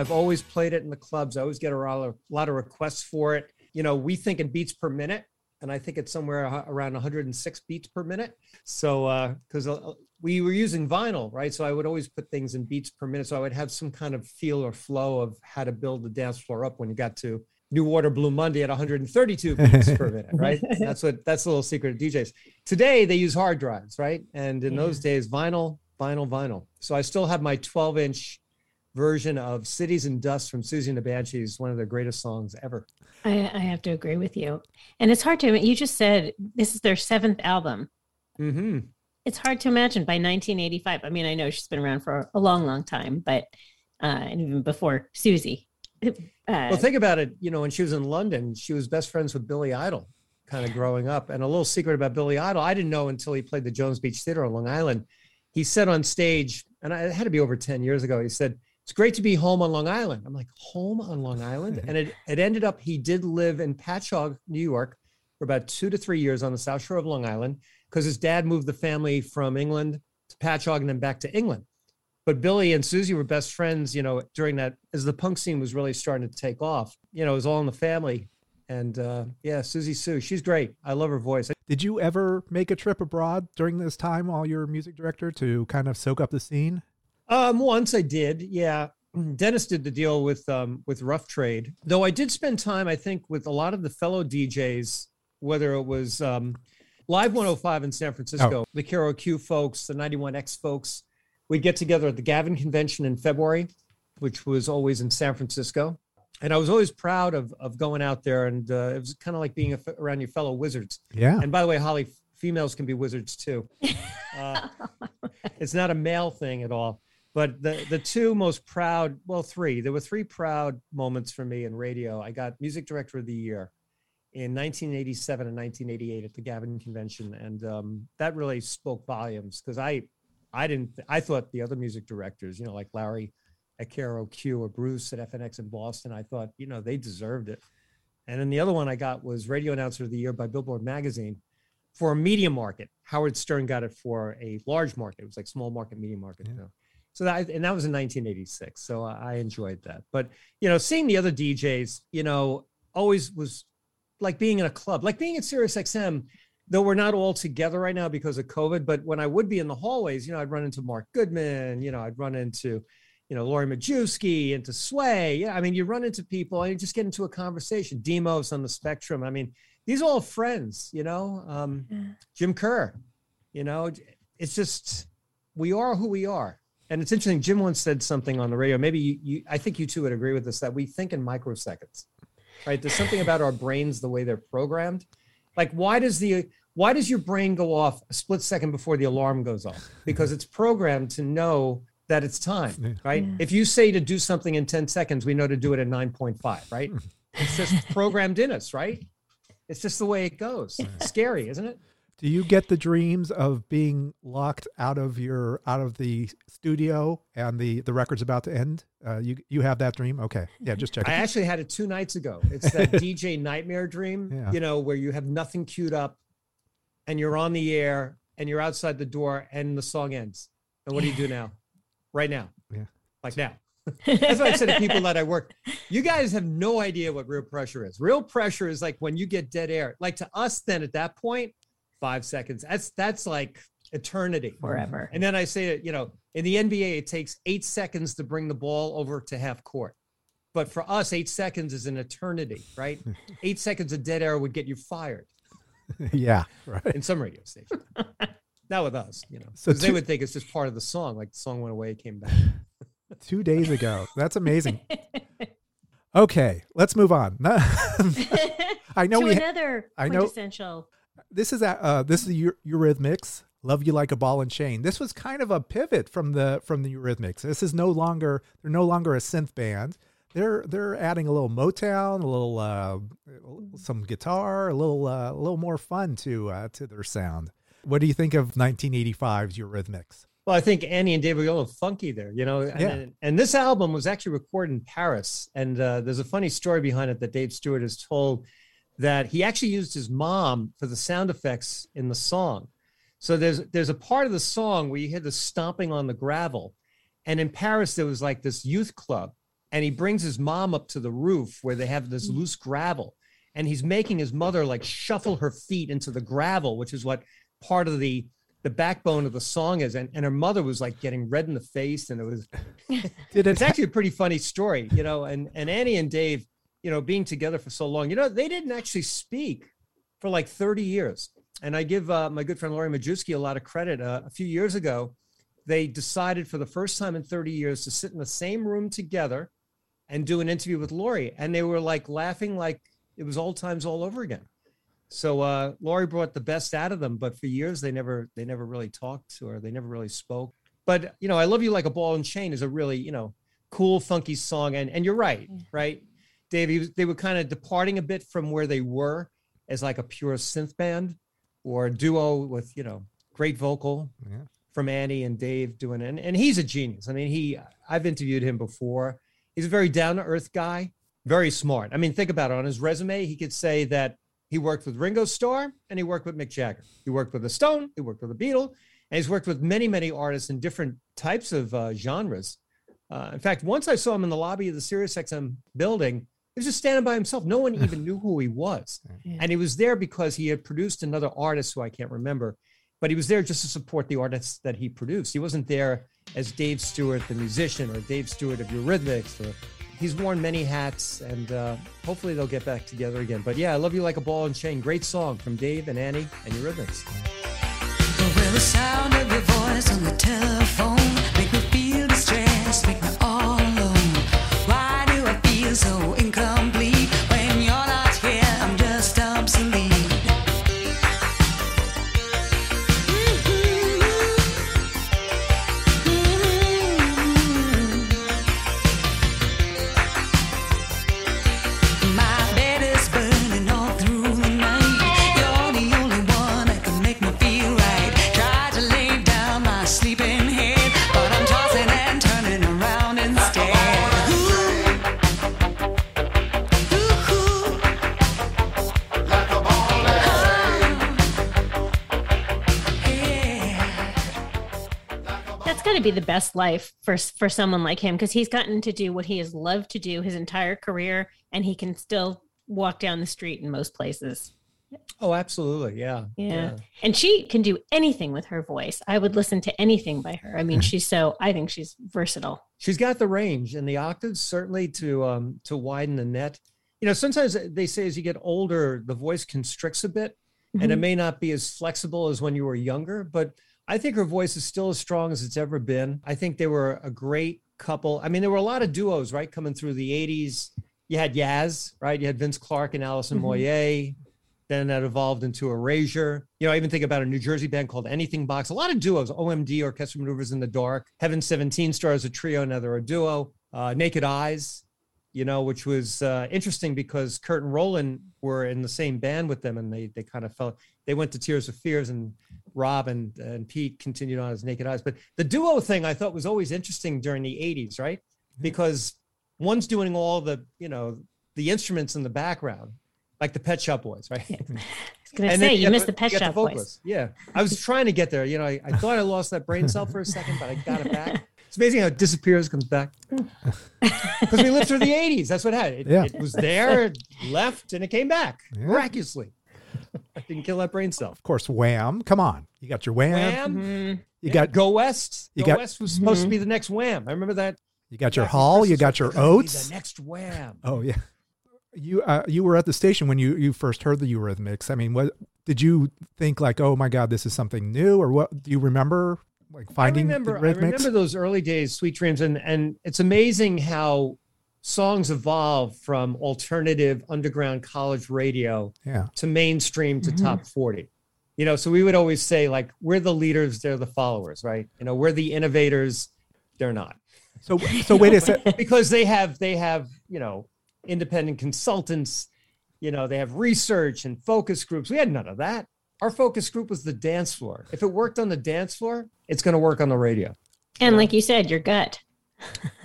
I've always played it in the clubs. I always get a lot of, lot of requests for it. You know, we think in beats per minute, and I think it's somewhere around 106 beats per minute. So because uh, we were using vinyl, right? So I would always put things in beats per minute. So I would have some kind of feel or flow of how to build the dance floor up when you got to New Order Blue Monday at 132 beats per minute, right? That's what that's the little secret of DJs. Today they use hard drives, right? And in those days, vinyl, vinyl, vinyl. So I still have my 12 inch version of Cities in Dust from Siouxsie and the Banshees, one of their greatest songs ever. I, I have to agree with you. And it's hard to, you just said this is their seventh album. hmm It's hard to imagine by 1985. I mean, I know she's been around for a long, long time, but uh, and even before Siouxsie. Uh, Well, think about it. You know, when she was in London, she was best friends with Billy Idol, kind of growing up. And a little secret about Billy Idol, I didn't know until he played the Jones Beach Theater on Long Island. He said on stage, and it had to be over 10 years ago, he said, It's great to be home on Long Island. I'm like, Home on Long Island? And it, it ended up, he did live in Patchogue, New York for about two to three years on the South Shore of Long Island because his dad moved the family from England to Patchogue and then back to England but Billy and Siouxsie were best friends, you know, during that as the punk scene was really starting to take off. You know, it was all in the family. And uh, yeah, Siouxsie Sioux, she's great. I love her voice. Did you ever make a trip abroad during this time while you're music director to kind of soak up the scene? Um, once I did, yeah. Dennis did the deal with um, with Rough Trade. Though I did spend time, I think, with a lot of the fellow DJs, whether it was um, Live 105 in San Francisco, the KROQ folks, the 91X folks. We'd get together at the Gavin Convention in February, which was always in San Francisco. And I was always proud of, of going out there. And uh, it was kind of like being a, around your fellow wizards. Yeah. And by the way, Holly, females can be wizards too. Uh, it's not a male thing at all. But the the two most proud, well, three. There were three proud moments for me in radio. I got music director of the year in 1987 and 1988 at the Gavin convention, and um, that really spoke volumes because I I didn't I thought the other music directors, you know, like Larry at KROQ or Bruce at FNX in Boston, I thought you know they deserved it. And then the other one I got was radio announcer of the year by Billboard magazine for a medium market. Howard Stern got it for a large market. It was like small market, medium market. Yeah. You know. So that and that was in 1986. So I enjoyed that. But you know, seeing the other DJs, you know, always was like being in a club, like being at Sirius XM. Though we're not all together right now because of COVID, but when I would be in the hallways, you know, I'd run into Mark Goodman, you know, I'd run into, you know, Lori Majewski, into Sway. Yeah, I mean, you run into people and you just get into a conversation. Demos on the spectrum. I mean, these are all friends, you know. Um, Yeah. Jim Kerr, you know, it's just we are who we are. And it's interesting. Jim once said something on the radio. Maybe you, you I think you two would agree with this that we think in microseconds, right? There's something about our brains the way they're programmed. Like, why does the why does your brain go off a split second before the alarm goes off? Because it's programmed to know that it's time, right? Yeah. If you say to do something in 10 seconds, we know to do it at 9.5, right? It's just programmed in us, right? It's just the way it goes. Scary, isn't it? Do you get the dreams of being locked out of your out of the studio and the the record's about to end? Uh, you you have that dream? Okay, yeah, just check. I actually had it two nights ago. It's that DJ nightmare dream, Yeah. you know, where you have nothing queued up and you're on the air and you're outside the door and the song ends. And what do you do now? Right now. Yeah. Like now. That's what I said to people that I work. You guys have no idea what real pressure is. Real pressure is like when you get dead air. Like to us, then at that point, five seconds. That's that's like eternity. Forever. And then I say, you know, in the NBA, it takes eight seconds to bring the ball over to half court. But for us, eight seconds is an eternity, right? eight seconds of dead air would get you fired yeah, right. in some radio station. Not with us, you know, So because they would think it's just part of the song. Like the song went away, it came back. Two days ago. That's amazing. Okay, let's move on. I know to we. ha- another I know- quintessential. This is a, uh, this is the Eurythmics. Love you like a ball and chain. This was kind of a pivot from the from the Eurythmics. This is no longer they're no longer a synth band. They're they're adding a little Motown, a little uh, some guitar, a little uh, a little more fun to uh, to their sound. What do you think of 1985's Eurythmics? Well, I think Annie and Dave were a little funky there, you know. And, Yeah. and this album was actually recorded in Paris. And uh, there's a funny story behind it that Dave Stewart has told that he actually used his mom for the sound effects in the song. So there's there's a part of the song where you hear the stomping on the gravel. And in Paris, there was like this youth club, and he brings his mom up to the roof where they have this mm. loose gravel. And he's making his mother like shuffle her feet into the gravel, which is what part of the the backbone of the song is. And, and her mother was like getting red in the face. And it was it's actually a pretty funny story, you know. And and Annie and Dave, you know, being together for so long, you know, they didn't actually speak for like 30 years. And I give uh, my good friend Lori Majewski a lot of credit. Uh, a few years ago, they decided for the first time in 30 years to sit in the same room together and do an interview with Lori. And they were like laughing like it was old times all over again. So uh, Lori brought the best out of them, but for years they never they never really talked or they never really spoke. But you know, I love you like a ball and chain is a really you know cool, funky song. And and you're right, right, Dave. he was- They were kind of departing a bit from where they were as like a pure synth band or a duo with you know great vocal Yeah. from Annie and Dave doing it. And, and he's a genius. I mean, he I've interviewed him before. He's a very down to earth guy, very smart. I mean, think about it. On his resume, he could say that he worked with Ringo Starr and he worked with Mick Jagger. He worked with the Stone. He worked with the Beatle, and he's worked with many, many artists in different types of uh, genres. Uh, in fact, once I saw him in the lobby of the SiriusXM building, he was just standing by himself. No one even knew who he was. Yeah. And he was there because he had produced another artist who I can't remember. but he was there just to support the artists that he produced. He wasn't there as Dave Stewart, the musician, or Dave Stewart of Eurythmics. Or he's worn many hats, and uh, hopefully they'll get back together again. But yeah, I love you like a ball and chain. Great song from Dave and Annie and Eurythmics. Will the sound of your voice on the telephone make me feel distressed, make me all to be the best life for for someone like him because he's gotten to do what he has loved to do his entire career, and he can still walk down the street in most places. Oh, absolutely. Yeah. Yeah. And she can do anything with her voice. I would listen to anything by her. I mean, she's so I think she's versatile. She's got the range and the octaves certainly to um to widen the net. You know, sometimes they say as you get older, the voice constricts a bit and it Mhm. may not be as flexible as when you were younger, but I think her voice is still as strong as it's ever been. I think they were a great couple. I mean, there were a lot of duos, right, coming through the 80s. You had Yaz, right? You had Vince Clarke and Alison Mhm. Moyet. Then that evolved into Erasure. You know, I even think about a New Jersey band called Anything Box. A lot of duos, OMD, Orchestral Maneuvers in the Dark. Heaven 17 stars a trio, now they're a duo. Uh, Naked Eyes, you know, which was uh, interesting because Curt and Roland were in the same band with them and they they kind of felt they went to Tears for Fears and Rob and, and Pete continued on as Naked Eyes. But the duo thing I thought was always interesting during the 80s, right? Mm-hmm. Because one's doing all the, you know, the instruments in the background, like the Pet Shop Boys, right? I was gonna And say you missed the pet shop voice. vocalist. Yeah, I was trying to get there. You know, I, I thought I lost that brain cell for a second, but I got it back. It's amazing how it disappears, comes back. Because we lived through the '80s. That's what happened. It, Yeah. it was there, it left, and it came back Yeah. miraculously. I didn't kill that brain cell. Of course, Wham. Come on, you got your Wham. Wham. Mhm. You Yeah, got Go West. you Go got- West was supposed Mhm. to be the next Wham. I remember that. you got your Back in Hall. You got your they're gonna be Oates. The next Wham. Oh yeah. You uh, you were at the station when you you first heard the Eurythmics. I mean, what did you think like, "Oh my god, this is something new," or what do you remember like finding I remember, the I remember those early days, Sweet Dreams, and and it's amazing how songs evolve from alternative underground college radio yeah. to mainstream to Mhm. top 40. You know, so we would always say like we're the leaders, they're the followers, right? You know, we're the innovators, they're not. So so wait a second Because they have they have, you know, independent consultants, you know, they have research and focus groups. We had none of that. Our focus group was the dance floor. If it worked on the dance floor, it's going to work on the radio. And like you said, your gut.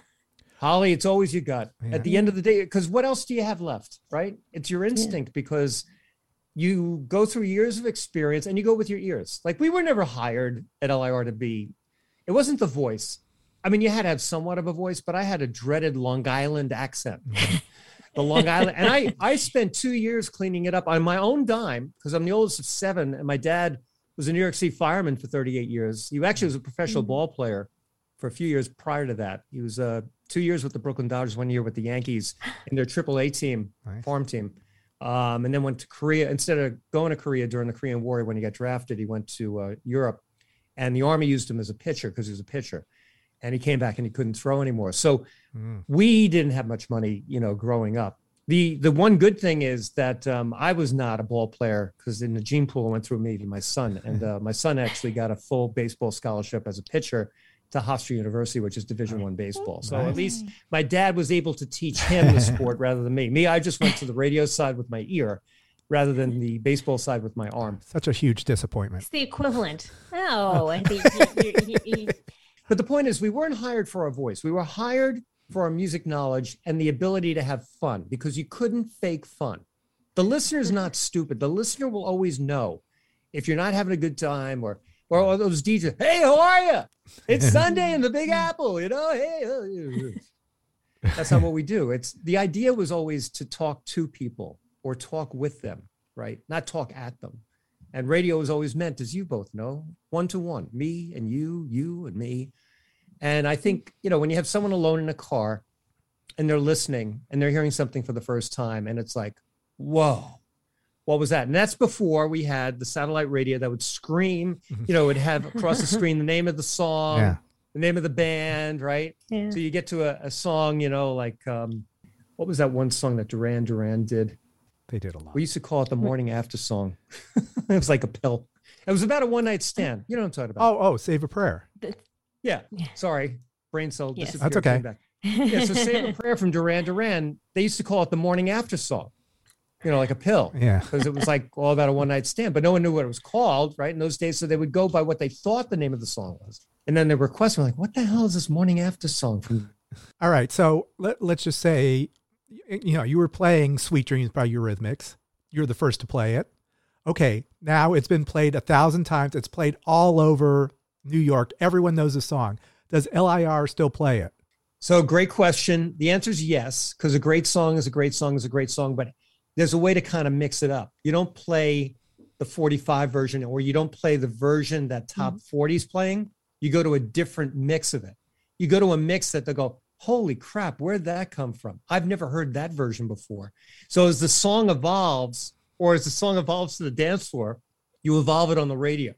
Holly, it's always your gut. Yeah. at the end of the day. Because what else do you have left, right? It's your instinct because you go through years of experience and you go with your ears. Like we were never hired at LIR to be, it wasn't the voice. I mean, you had to have somewhat of a voice, but I had a dreaded Long Island accent. the Long Island. And I, I spent two years cleaning it up on my own dime because I'm the oldest of seven. And my dad was a New York City fireman for 38 years. He actually was a professional ball player for a few years prior to that. He was uh, two years with the Brooklyn Dodgers, one year with the Yankees in their AAA team, Nice. farm team. Um, and then went to Korea. Instead of going to Korea during the Korean War, when he got drafted, he went to uh, Europe. And the Army used him as a pitcher because he was a pitcher. And he came back and he couldn't throw anymore. So Mm. we didn't have much money, you know, growing up. The the one good thing is that um, I was not a ball player because in the gene pool went through me to my son, and uh, my son actually got a full baseball scholarship as a pitcher to Hofstra University, which is Division oh. One baseball. So Nice. at least my dad was able to teach him the sport rather than me. Me, I just went to the radio side with my ear, rather than the baseball side with my arm. Such a huge disappointment. It's the equivalent. Oh, I think you- you- you- you- But the point is, we weren't hired for our voice. We were hired for our music knowledge and the ability to have fun because you couldn't fake fun. The listener's not stupid. The listener will always know if you're not having a good time or or all those DJs. Hey, how are you? It's Sunday in the Big Apple. You know, hey. That's not what we do. It's the idea was always to talk to people or talk with them, right? Not talk at them. And radio is always meant, as you both know, one to one, me and you, you and me. And I think, you know, when you have someone alone in a car and they're listening and they're hearing something for the first time, and it's like, whoa, what was that? And that's before we had the satellite radio that would scream, you know, it would have across the screen the name of the song, Yeah. the name of the band, right? Yeah. So you get to a, a song, you know, like um, what was that one song that Duran Duran did? They did a lot. We used to call it the morning after song. it was like a pill. It was about a one night stand. You know what I'm talking about? Oh, oh, save a prayer. yeah. Yeah. Sorry, brain cell Yes. disappeared. That's okay. back. Yeah. So save a prayer from Duran Duran. They used to call it the morning after song. You know, like a pill. Yeah. Because it was like all about a one night stand, but no one knew what it was called, right? In those days, so they would go by what they thought the name of the song was, and then they request were like, "What the hell is this morning after song from?" All right. So let, let's just say, you know, you were playing Sweet Dreams by Eurythmics. You're the first to play it. Okay. Now it's been played a thousand times. It's played all over New York. Everyone knows the song. Does LIR still play it? So great question. The answer is yes, because a great song is a great song is a great song, but there's a way to kind of mix it up. You don't play the 45 version or you don't play the version that top mm-hmm. 40 is playing. You go to a different mix of it. You go to a mix that they'll go, holy crap, where'd that come from? I've never heard that version before. So as the song evolves, or as the song evolves to the dance floor, you evolve it on the radio,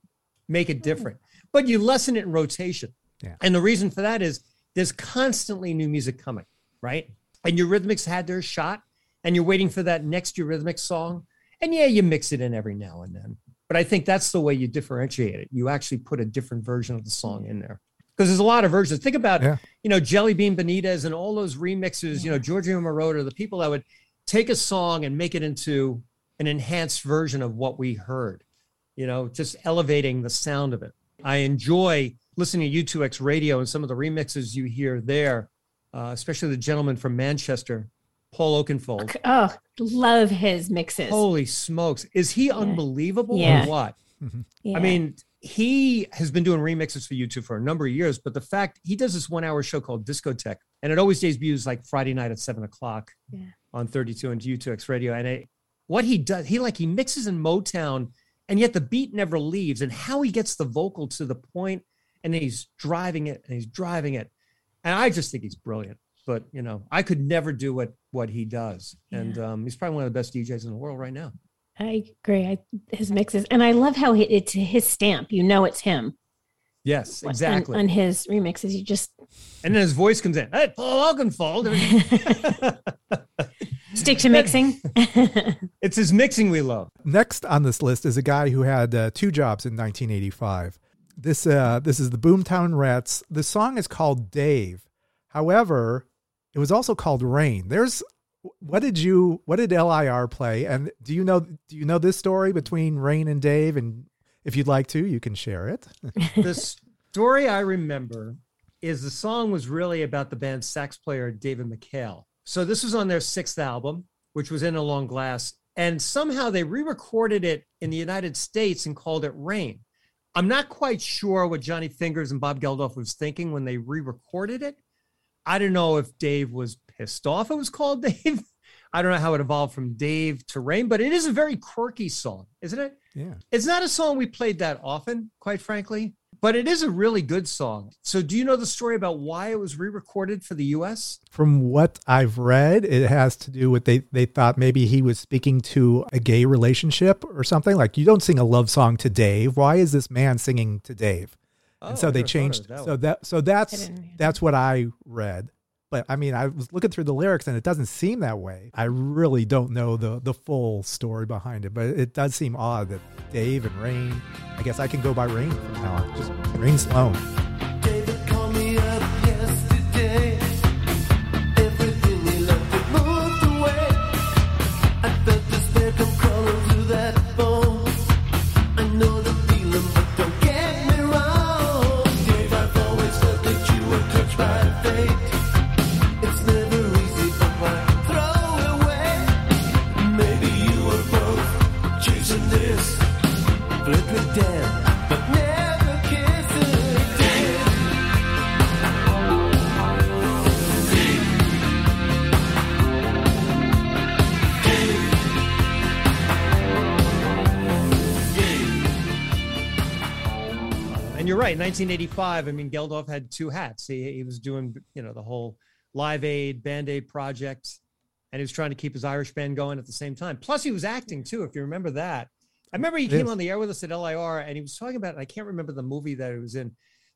make it hmm. different, but you lessen it in rotation. Yeah. And the reason for that is there's constantly new music coming, right? And Eurythmics had their shot, and you're waiting for that next Eurythmics song. And yeah, you mix it in every now and then. But I think that's the way you differentiate it. You actually put a different version of the song in there. Because there's a lot of versions. Think about, Yeah. you know, Jelly Bean Benitez and all those remixes, you know, Giorgio Moroder, the people that would take a song and make it into an enhanced version of what we heard, you know, just elevating the sound of it. I enjoy listening to U2X radio and some of the remixes you hear there, uh, especially the gentleman from Manchester, Paul Oakenfold. Oh, love his mixes. Holy smokes. Is he unbelievable Yeah. or what? Mm-hmm. Yeah. I mean, he has been doing remixes for U2 for a number of years, but the fact he does this one hour show called Discotech, and it always debuts like Friday night at seven o'clock Yeah. on 32 and U2X radio. And it, what he does, he like he mixes in Motown, and yet the beat never leaves, and how he gets the vocal to the point, and he's driving it and he's driving it. And I just think he's brilliant. But you know, I could never do what what he does. And um, he's probably one of the best DJs in the world right now. I agree. I, his mixes, and I love how he, it's his stamp. You know, it's him. Yes, on- exactly. On, his remixes, you just and then his voice comes in. Hey, Paul Oakenfold. stick to mixing. it's his mixing we love. Next on this list is a guy who had uh, two jobs in 1985. This uh, this is the Boomtown Rats. The song is called Dave. However, it was also called Rain. There's what did you what did LIR play? And do you know do you know this story between Rain and Dave? And if you'd like to, you can share it. the story I remember is the song was really about the band's sax player David McHale. So this was on their sixth album, which was In the Long Grass, and somehow they re-recorded it in the United States and called it Rain. I'm not quite sure what Johnny Fingers and Bob Geldof was thinking when they re-recorded it. I don't know if Dave was pissed off it was called Dave. I don't know how it evolved from Dave to Rain, but it is a very quirky song, isn't it? Yeah. It's not a song we played that often, quite frankly, but it is a really good song. So, do you know the story about why it was re recorded for the US? From what I've read, it has to do with they they thought maybe he was speaking to a gay relationship or something. Like you don't sing a love song to Dave. Why is this man singing to Dave? Oh, and so they never thought of changed. that so way. that so that's that's what I read. But I mean, I was looking through the lyrics and it doesn't seem that way. I really don't know the the full story behind it, but it does seem odd that Dave and Rain. I guess I can go by Rain from now on. Just Rain Sloan. Right, 1985. I mean, Geldof had two hats. He, he was doing, you know, the whole Live Aid, Band Aid project, and he was trying to keep his Irish band going at the same time. Plus, he was acting too, if you remember that. I remember he came on the air with us at LIR and he was talking about, I can't remember the movie that he was in,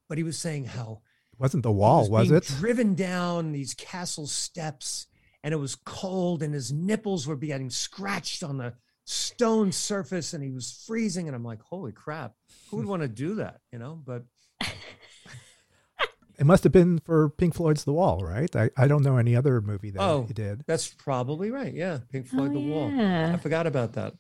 but he was saying how It wasn't the he wall, was, being it? Driven down these castle steps, and it was cold, and his nipples were getting scratched on the stone surface, and he was freezing. And I'm like, holy crap, who would want to do that? You know, but It must have been for Pink Floyd's The Wall, right? I, I don't know any other movie that Oh. he did. that's probably right. Yeah, Pink Floyd, Oh, The Wall. I forgot about that.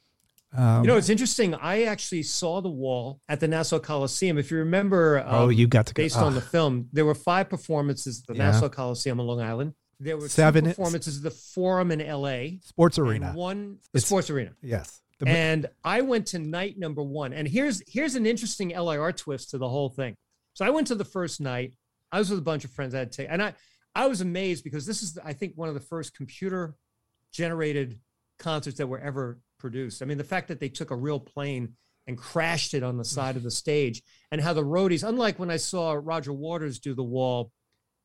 Um, You know, it's interesting. I actually saw The Wall at the Nassau Coliseum. If you remember, um, oh, you got to go. based on the film, there were five performances at the Yeah. Nassau Coliseum on Long Island. There were Seven- performances at the Forum in LA. Sports Arena. one the It's- sports arena. Yes. The And I went to night number one. And here's here's an interesting LIR twist to the whole thing. So I went to the first night. I was with a bunch of friends I had to take, and I I was amazed because this is I think one of the first computer generated concerts that were ever produced. I mean, the fact that they took a real plane and crashed it on the side of the stage, and how the roadies, unlike when I saw Roger Waters do the wall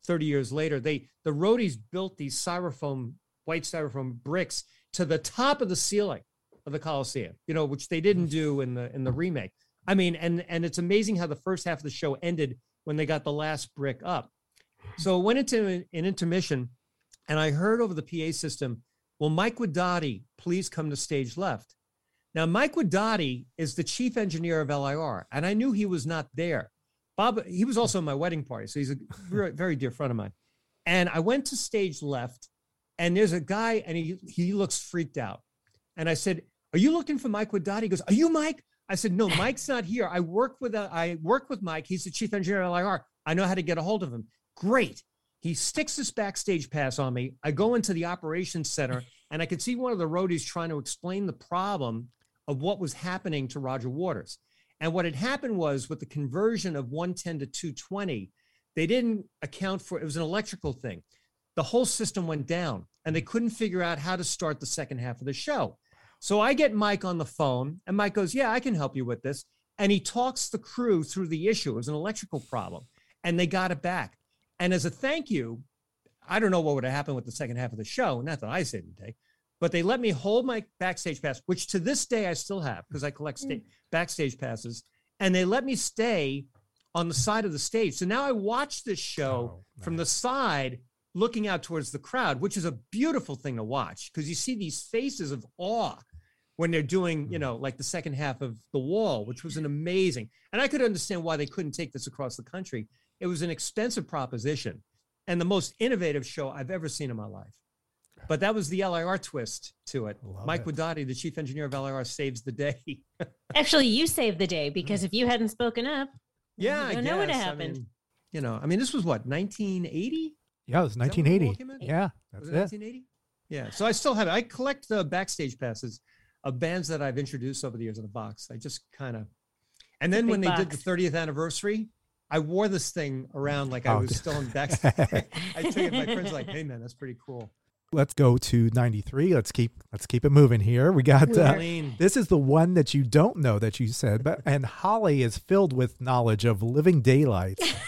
30 years later, they the roadies built these styrofoam, white styrofoam bricks to the top of the ceiling of the Coliseum, you know, which they didn't do in the in the remake. I mean, and and it's amazing how the first half of the show ended when they got the last brick up. So it went into an, intermission, and I heard over the PA system, "Will Mike Wadati please come to stage left?" Now, Mike Wadati is the chief engineer of LIR, and I knew he was not there. Bob, he was also at my wedding party, so he's a very, very dear friend of mine. And I went to stage left, and there's a guy, and he he looks freaked out. And I said, "Are you looking for Mike Wadati?" He goes, "Are you Mike?" I said, "No, Mike's not here. I work with a, I work with Mike. He's the chief engineer at LIR. I know how to get a hold of him." Great. He sticks this backstage pass on me. I go into the operations center, and I could see one of the roadies trying to explain the problem of what was happening to Roger Waters. And what had happened was with the conversion of 110 to 220, they didn't account for it was an electrical thing. The whole system went down and they hmm. couldn't figure out how to start the second half of the show. So I get Mike on the phone and Mike goes, Yeah, I can help you with this. And he talks the crew through the issue. It was an electrical problem and they got it back. And as a thank you, I don't know what would have happened with the second half of the show. Not that I say the day, but they let me hold my backstage pass, which to this day I still have because I collect mm. sta- backstage passes. And they let me stay on the side of the stage. So now I watch this show Oh, from the side looking out towards the crowd, which is a beautiful thing to watch because you see these faces of awe when they're doing, you mm. know, like the second half of The Wall, which was an amazing. And I could understand why they couldn't take this across the country. It was an expensive proposition and the most innovative show I've ever seen in my life. But that was the LIR twist to it. Love Mike it. Wadati, the chief engineer of LIR, saves the day. Actually, you saved the day because if you hadn't spoken up, yeah, I I don't know what guess. I happened. mean, you know, I mean, this was what 1980. yeah, it was that when The Wall 1980. Yeah, that's Was it. it 1980? Yeah. So I still have it. I collect the backstage passes of bands that I've introduced over the years in the box. I just kind of, and then when big they did the 30th anniversary, I wore this thing around like I Oh, was still in backstage. I tell it. My friends were like, "Hey man, that's pretty cool." Let's go to 93. Let's keep let's keep it moving here. We got uh, this is the one that you don't know that you said, but and Holly is filled with knowledge of Living Daylights.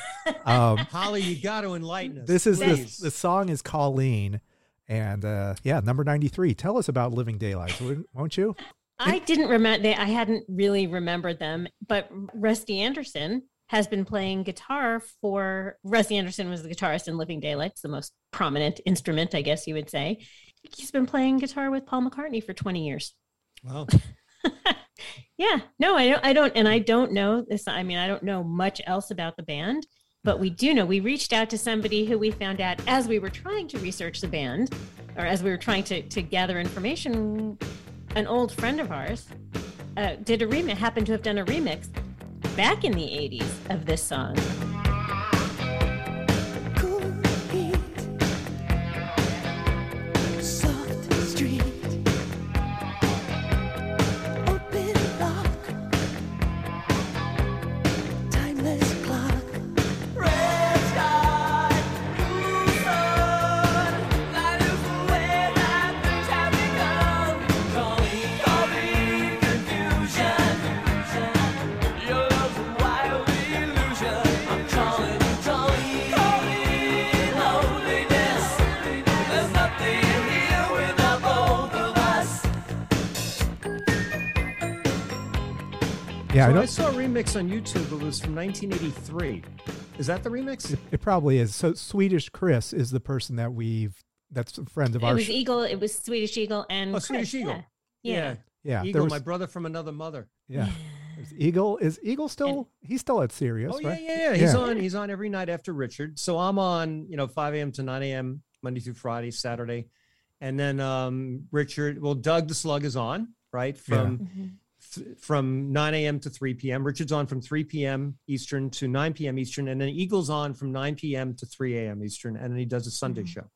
Um, Holly, you got to enlighten us. this is the, the song is Colleen, and uh, yeah, number 93. Tell us about Living Daylights, wouldn't- won't you? I didn't remember. They, I hadn't really remembered them, but Rusty Anderson has been playing guitar for. Rusty Anderson was the guitarist in Living Daylights, the most prominent instrument, I guess you would say. He's been playing guitar with Paul McCartney for 20 years. Wow. yeah, no, I don't. I don't, and I don't know this. I mean, I don't know much else about the band, but we do know we reached out to somebody who we found out as we were trying to research the band, or as we were trying to to gather information. An old friend of ours uh, did a remix, happened to have done a remix back in the '80s of this song. Yeah, I So I, don't. saw a remix on YouTube. It was from 1983. Is that the remix? It, it probably is. So Swedish Chris is the person that we've. That's a friend of It ours. It was Egil. It was Swedish Egil and Oh, Chris, Swedish Egil. Yeah. yeah. yeah, Egil, was, my brother from another mother. yeah. There's Egil is Egil still? he's still at Sirius, Oh yeah, right? yeah, yeah. He's Yeah. on. He's on every night after Richard. So I'm on. You know, 5 a.m. to 9 a.m. Monday through Friday, Saturday, and then um Richard. Well, Doug the Slug is on right from Mhm. Th- from 9 a.m. to 3 p.m. Richard's on from 3 p.m. Eastern to 9 p.m. Eastern, and then Egil's on from 9 p.m. to 3 a.m. Eastern, and then he does a Sunday Mhm. show.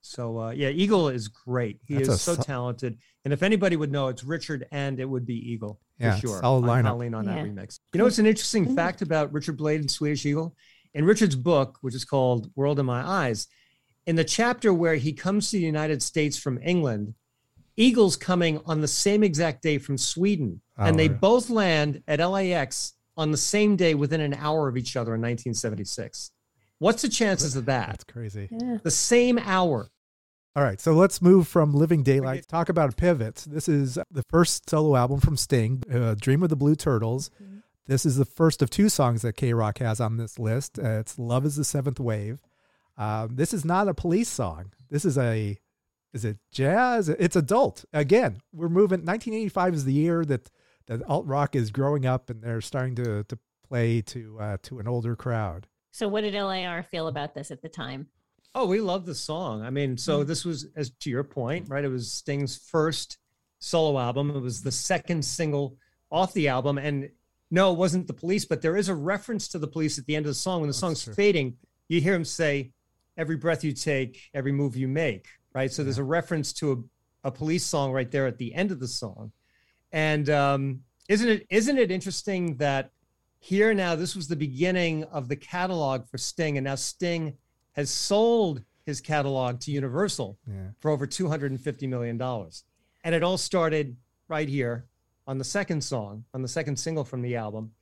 So uh, yeah, Egil is great. He That's is so so- talented, and if anybody would know, it's Richard, and it would be Egil Yeah, for sure. solid on lineup. Howling on that remix. You know, it's an interesting Mhm. fact about Richard Blade and Swedish Egil. In Richard's book, which is called World in My Eyes, in the chapter where he comes to the United States from England, Egil's coming on the same exact day from Sweden, and Oh, they really? both land at LAX on the same day within an hour of each other in 1976. What's the chances of that? That's crazy. Yeah. The same hour. All right, so let's move from Living Daylight. Talk about a pivot. This is the first solo album from Sting, uh, "Dream of the Blue Turtles." Mhm. This is the first of two songs that KROQ has on this list. Uh, it's "Love Is the Seventh Wave." Um, this is not a police song. This is a is it jazz? It's adult. Again, we're moving. 1985 is the year that that alt rock is growing up, and they're starting to to play to uh, to an older crowd. So, what did LIR feel about this at the time? Oh, we love the song. I mean, so this was, as to your point, right? It was Sting's first solo album. It was the second single off the album, and no, it wasn't the Police, but there is a reference to the Police at the end of the song. When the That's song's true. fading, you hear him say, "Every breath you take, every move you make." Right. So there's a reference to a, a Police song right there at the end of the song, and um, isn't it isn't it interesting that here now this was the beginning of the catalog for Sting, and now Sting has sold his catalog to Universal Yeah. for over $250 million. And it all started right here on the second song, on the second single from the album,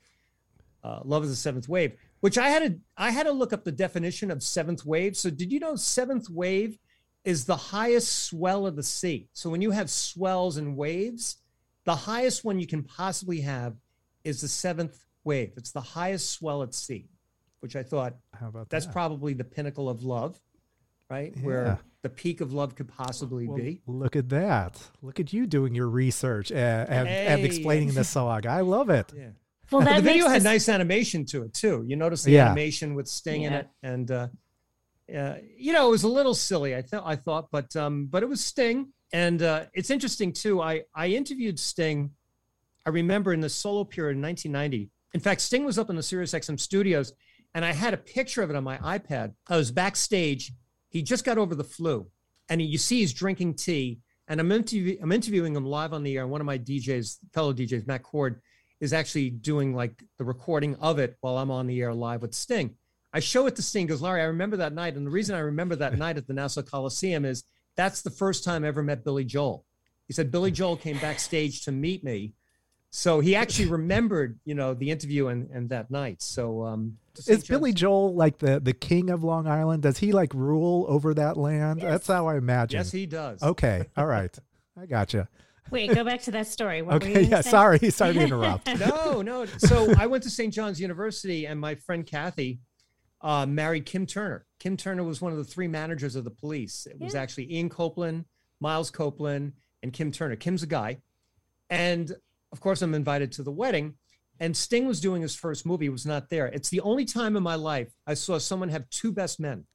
uh, Love is the Seventh Wave, which I had to I had to look up the definition of seventh wave. So did you know seventh wave is the highest swell of the sea? So when you have swells and waves, the highest one you can possibly have is the seventh wave. It's the highest swell at sea, which I thought How about that's that? probably the pinnacle of love, right? Yeah. Where the peak of love could possibly Well, be. Look at that. Look at you doing your research and, and, and explaining the song. I love it. Yeah. Well, that the video had us- nice animation to it too. You notice the Yeah. animation with Sting in it, and uh, uh, you know it was a little silly. I thought, I thought, but um, but it was Sting, and uh, it's interesting too. I I interviewed Sting. I remember in the solo period in 1990. In fact, Sting was up in the Sirius XM studios, and I had a picture of it on my iPad. I was backstage. He just got over the flu, and he, you see he's drinking tea. And I'm, interview, I'm interviewing him live on the air. One of my DJs, fellow DJs, Matt Cord, is actually doing like the recording of it while I'm on the air live with Sting. I show it to Sting. he Goes, Larry, I remember that night, and the reason I remember that night at the Nassau Coliseum is that's the first time I ever met Billy Joel. He said Billy Joel came backstage to meet me, so he actually remembered, you know, the interview and, and that night. So um, to St. Is Billy Joel like the, the king of Long Island? Does he like rule over that land? That's how I imagine. Yes, he does. Okay. All right. I gotcha. Wait, go back to that story. What were you Okay. Yeah. say? Sorry. Sorry to interrupt. no, no. So I went to St. John's University, and my friend Kathy uh, married Kim Turner. Kim Turner was one of the three managers of the police. It was Yeah. actually Ian Copeland, Miles Copeland, and Kim Turner. Kim's a guy. And of course, I'm invited to the wedding. And Sting was doing his first movie, was not there. It's the only time in my life I saw someone have two best men.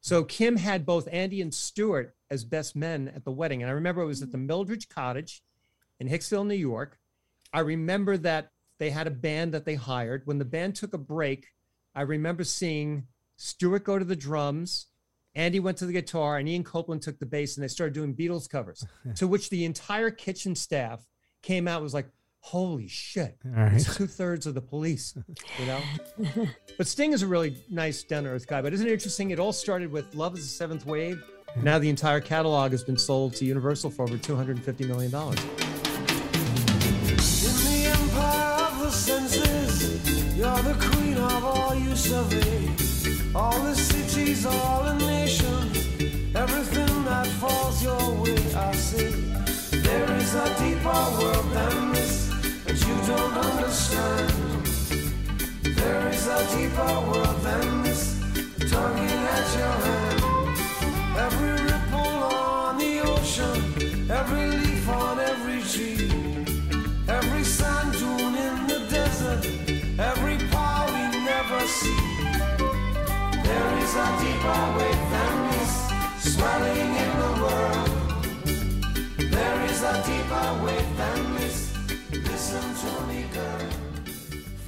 So Kim had both Andy and Stuart as best men at the wedding. And I remember it was at the Milleridge Cottage in Hicksville, New York. I remember that they had a band that they hired. When the band took a break, I remember seeing Stuart go to the drums, Andy went to the guitar, and Ian Copeland took the bass, and they started doing Beatles covers. to which the entire kitchen staff came out and was like, "Holy shit!" Right. It's two thirds of the police, you know. but Sting is a really nice, down to earth guy. But isn't it interesting? It all started with "Love Is the Seventh Wave." Now the entire catalog has been sold to Universal for over two hundred and fifty million dollars. Survey. All the cities, all the nations, everything that falls your way, I say. There is a deeper world than this, and you don't understand. There is a deeper world than this, tugging at your hand. Every There is a deeper wave than this, swelling in the world. There is a deeper wave than this. Listen to me, girl.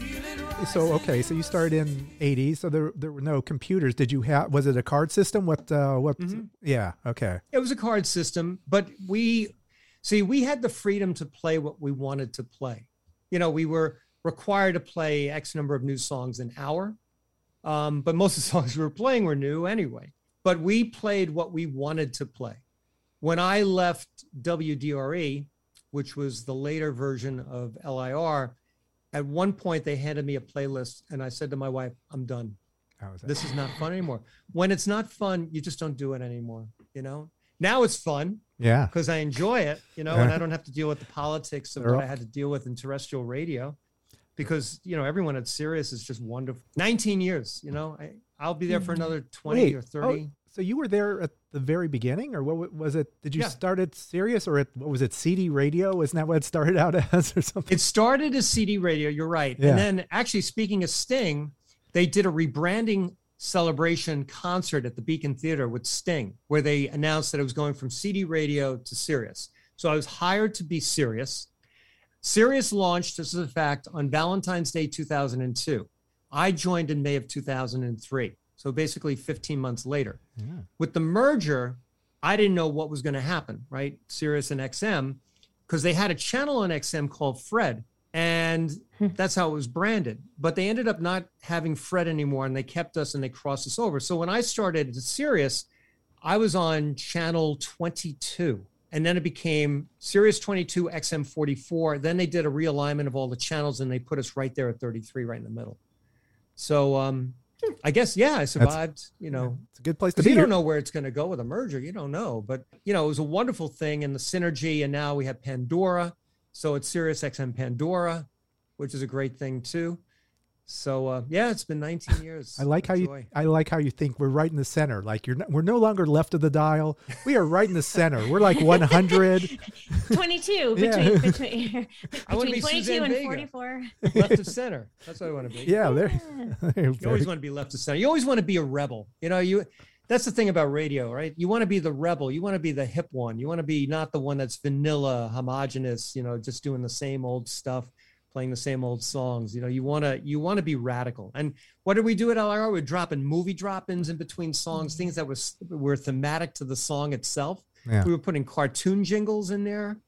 Feel it rise So okay, so you started in '80s. So there there were no computers. Did you have? Was it a card system? What? Uh, what? Yeah. Okay. It was a card system, but we see we had the freedom to play what we wanted to play. You know, we were required to play X number of new songs an hour, um, but most of the songs we were playing were new anyway. But we played what we wanted to play. When I left WDRE, which was the later version of LIR, at one point they handed me a playlist, and I said to my wife, "I'm done." How that? this is not fun anymore. When it's not fun, you just don't do it anymore. You know, now it's fun yeah. because I enjoy it, you know, and I don't have to deal with the politics of what I had to deal with in terrestrial radio because, you know, everyone at Sirius is just wonderful. 19 years, you know, I, I'll be there for hmm. another 20 Wait, or oh, 30. so you were there at the very beginning, or what was it? Did you Yeah. start at Sirius, or at what was it? CD Radio? Isn't that what it started out as, or something? It started as CD radio, you're right. Yeah. And then actually, speaking of Sting, they did a rebranding celebration concert at the Beacon Theater with Sting, where they announced that it was going from CD radio to Sirius. So I was hired to be Sirius. Sirius launched, this is a fact, on Valentine's Day 2002. I joined in May of 2003. So basically 15 months later. Yeah. With the merger, I didn't know what was going to happen, right? Sirius and XM, because they had a channel on XM called Fred. And hmm. that's how it was branded. But they ended up not having Fred anymore and they kept us and they crossed us over. So when I started at Sirius, I was on channel 22. And then it became Sirius 22, XM 44. Then they did a realignment of all the channels and they put us right there at 33, right in the middle. So um, I guess, yeah, I survived, you know, It's a good place to be. you don't know where it's going to go with a merger. You don't know, but you know, it was a wonderful thing and the synergy. And now we have Pandora, so it's Sirius XM Pandora, which is a great thing too. So uh, yeah, it's been 19 years. I like how of you. I like how you think we're right in the center. Like you're. Not, we're no longer left of the dial. We are right in the center. We're like 100. 22 Yeah. between, between, I wanna between be 22 Suzanne and Vega. 44. left of center. That's what I want to be. Yeah, there. You always want to be left of center. You always want to be a rebel. You know, you that's the thing about radio, right? You want to be the rebel. You want to be the hip one. You want to be not the one that's vanilla, homogenous, you know, just doing the same old stuff, playing the same old songs. You know, you want to you want to be radical. And what did we do at LIR? We're dropping movie drop-ins in between songs, mm-hmm. things that was were thematic to the song itself. Yeah. We were putting cartoon jingles in there.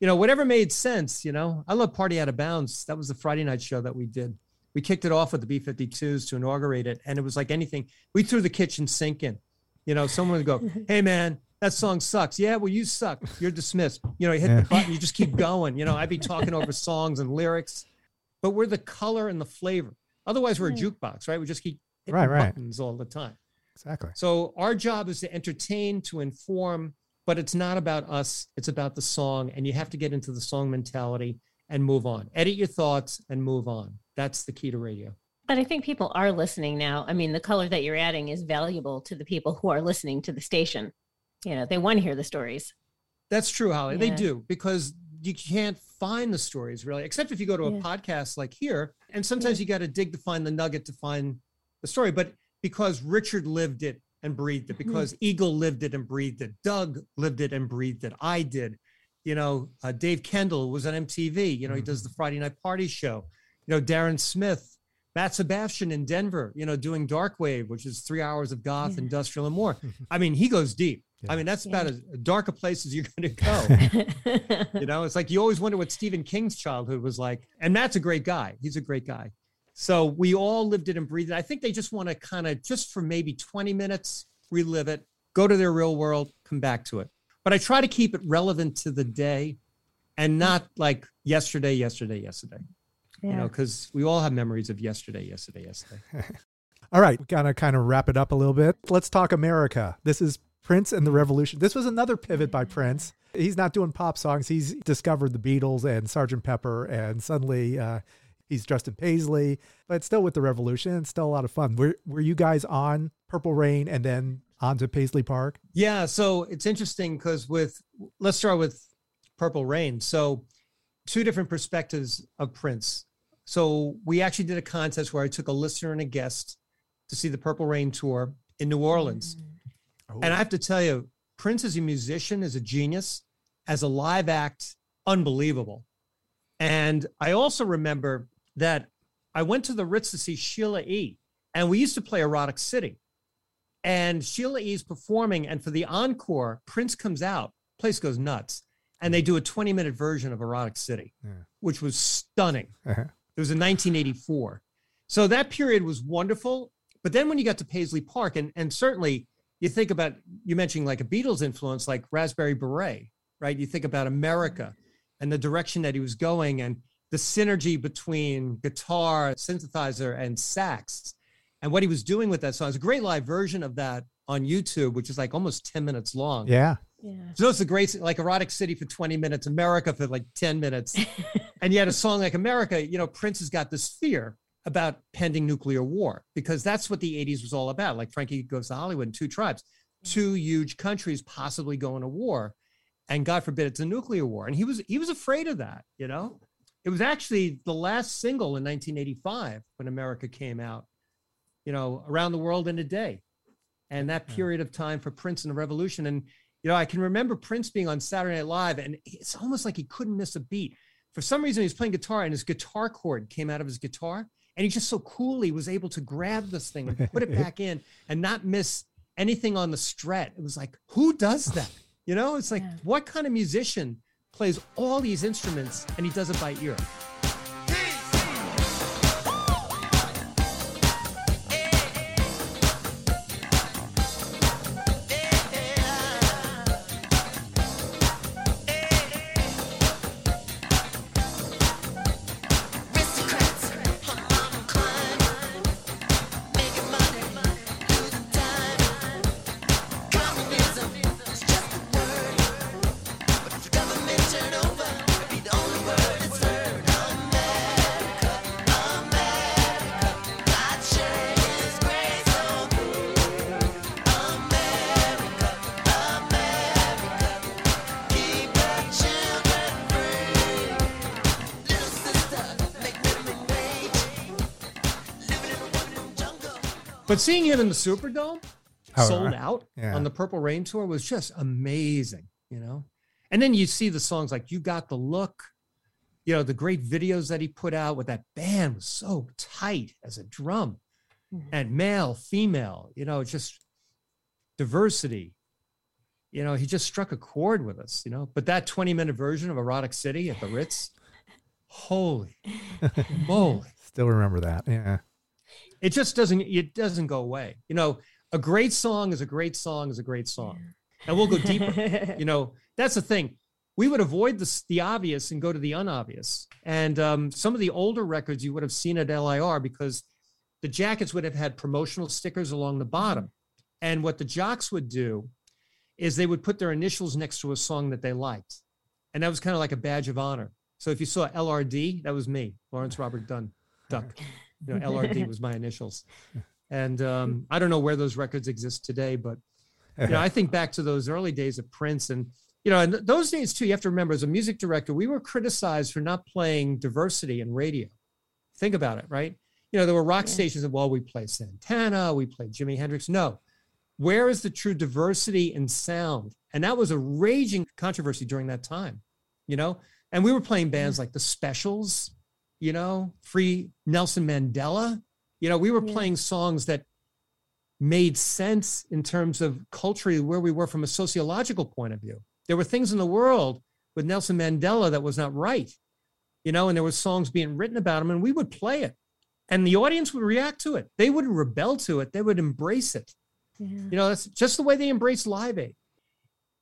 You know, whatever made sense, you know. I love Party Out of Bounds. That was the Friday night show that we did we kicked it off with the B-52s to inaugurate it, and it was like anything. We threw the kitchen sink in. You know, someone would go, "Hey, man, that song sucks." Yeah, well, you suck. You're dismissed. You know, you hit Yeah. the button, you just keep going. You know, I'd be talking over songs and lyrics, but we're the color and the flavor. Otherwise, we're a hmm. jukebox, right? We just keep hitting Right, right. buttons all the time. Exactly. So our job is to entertain, to inform, but it's not about us. It's about the song, and you have to get into the song mentality and move on. Edit your thoughts and move on. That's the key to radio. But I think people are listening now. I mean, the color that you're adding is valuable to the people who are listening to the station. You know, they want to hear the stories. That's true, Holly. They do because you can't find the stories really, except if you go to a Yeah. podcast like here. And sometimes you got to dig to find the nugget to find the story. But because Richard lived it and breathed it, Mhm. because Egil lived it and breathed it, Doug lived it and breathed it, I did. You know, uh, Dave Kendall was on MTV. You know, he does the Friday Night Party show. You know, Darren Smith, Matt Sebastian in Denver. You know, doing Dark Wave, which is three hours of goth, Yeah. industrial, and more. I mean, he goes deep. I mean, that's Yeah. about as dark a place as you're going to go. You know, it's like you always wonder what Stephen King's childhood was like. And Matt's a great guy. He's a great guy. So we all lived it and breathed it. I think they just want to kind of just for maybe 20 minutes relive it, go to their real world, come back to it. But I try to keep it relevant to the day and hmm. not like yesterday, yesterday, yesterday. You know, because we all have memories of yesterday, yesterday, yesterday. All right, we gotta kind of wrap it up a little bit. Let's talk America. This is Prince and the Revolution. This was another pivot by Prince. He's not doing pop songs. He's discovered the Beatles and Sgt. Pepper, and suddenly uh, he's dressed in paisley, but still with the Revolution. It's still a lot of fun. Were Were you guys on Purple Rain and then on to Paisley Park? Yeah, so it's interesting because with let's start with Purple Rain. So two different perspectives of Prince. So we actually did a contest where I took a listener and a guest to see the Purple Rain tour in New Orleans. Oh, And I have to tell you, Prince as a musician is a genius, as a live act, unbelievable. And I also remember that I went to the Ritz to see Sheila E. And we used to play Erotic City. And Sheila E. is performing, and for the encore, Prince comes out, place goes nuts. And they do a 20 minute version of Erotic City, Yeah. which was stunning. Uh-huh. It was in 1984. So that period was wonderful. But then when you got to Paisley Park, and, and certainly you think about, you mentioning like a Beatles influence, like Raspberry Beret, right? You think about America and the direction that he was going and the synergy between guitar, synthesizer, and sax, and what he was doing with that song. It's a great live version of that on YouTube, which is like almost 10 minutes long. yeah. Yeah. So it's a great, like Erotic City for 20 minutes, America for like 10 minutes. and yet a song like America, you know, Prince has got this fear about pending nuclear war because that's what the 80s was all about. Like Frankie Goes to Hollywood and Two Tribes, mm-hmm. two huge countries possibly going to war. And God forbid it's a nuclear war. And he was he was afraid of that, you know? It was actually the last single in 1985 when America came out, you know, around the world in a day. And that mm-hmm. period of time for Prince and the Revolution. And you know, I can remember Prince being on Saturday Night Live, and it's almost like he couldn't miss a beat. For some reason, he was playing guitar, and his guitar cord came out of his guitar, and he just so coolly was able to grab this thing and put it back in and not miss anything on the stret. It was like, who does that? You know, it's like, Yeah. what kind of musician plays all these instruments and he does it by ear? But seeing him in the Superdome, Oh, sold right. out Yeah. on the Purple Rain tour was just amazing, you know. And then you see the songs like "You Got the Look," you know, the great videos that he put out with that band was so tight as a drum, Mhm. and male, female, you know, just diversity. You know, he just struck a chord with us, you know. But that twenty-minute version of "Erotic City" at the Ritz, holy moly! Still remember that. Yeah. It just doesn't it doesn't go away. You know a great song is a great song is a great song. And we'll go deeper. You know that's the thing. We would avoid the, the obvious and go to the unobvious. And um, some of the older records you would have seen at lir because the jackets would have had promotional stickers along the bottom. And what the jocks would do is they would put their initials next to a song that they liked. And that was kind of like a badge of honor. So if you saw lrd that was me lawrence robert dunn duck you know lrd was my initials. And um, i don't know where those records exist today but you know i think back to those early days of prince and you know and those days too you have to remember as a music director we were criticized for not playing diversity in radio. Think about it right? You know there were rock Yeah. stations that well we played santana we played jimi hendrix. No. Where is the true diversity in sound? And that was a raging controversy during that time you know? And we were playing bands like the specials you know free nelson mandela. You know we were Yeah. playing songs that made sense in terms of culturally where we were from a sociological point of view. There were things in the world with nelson mandela that was not right you know and there were songs being written about him and we would play it. And the audience would react to it. They wouldn't rebel to it. They would embrace it. Yeah. you know that's just the way they embrace live aid.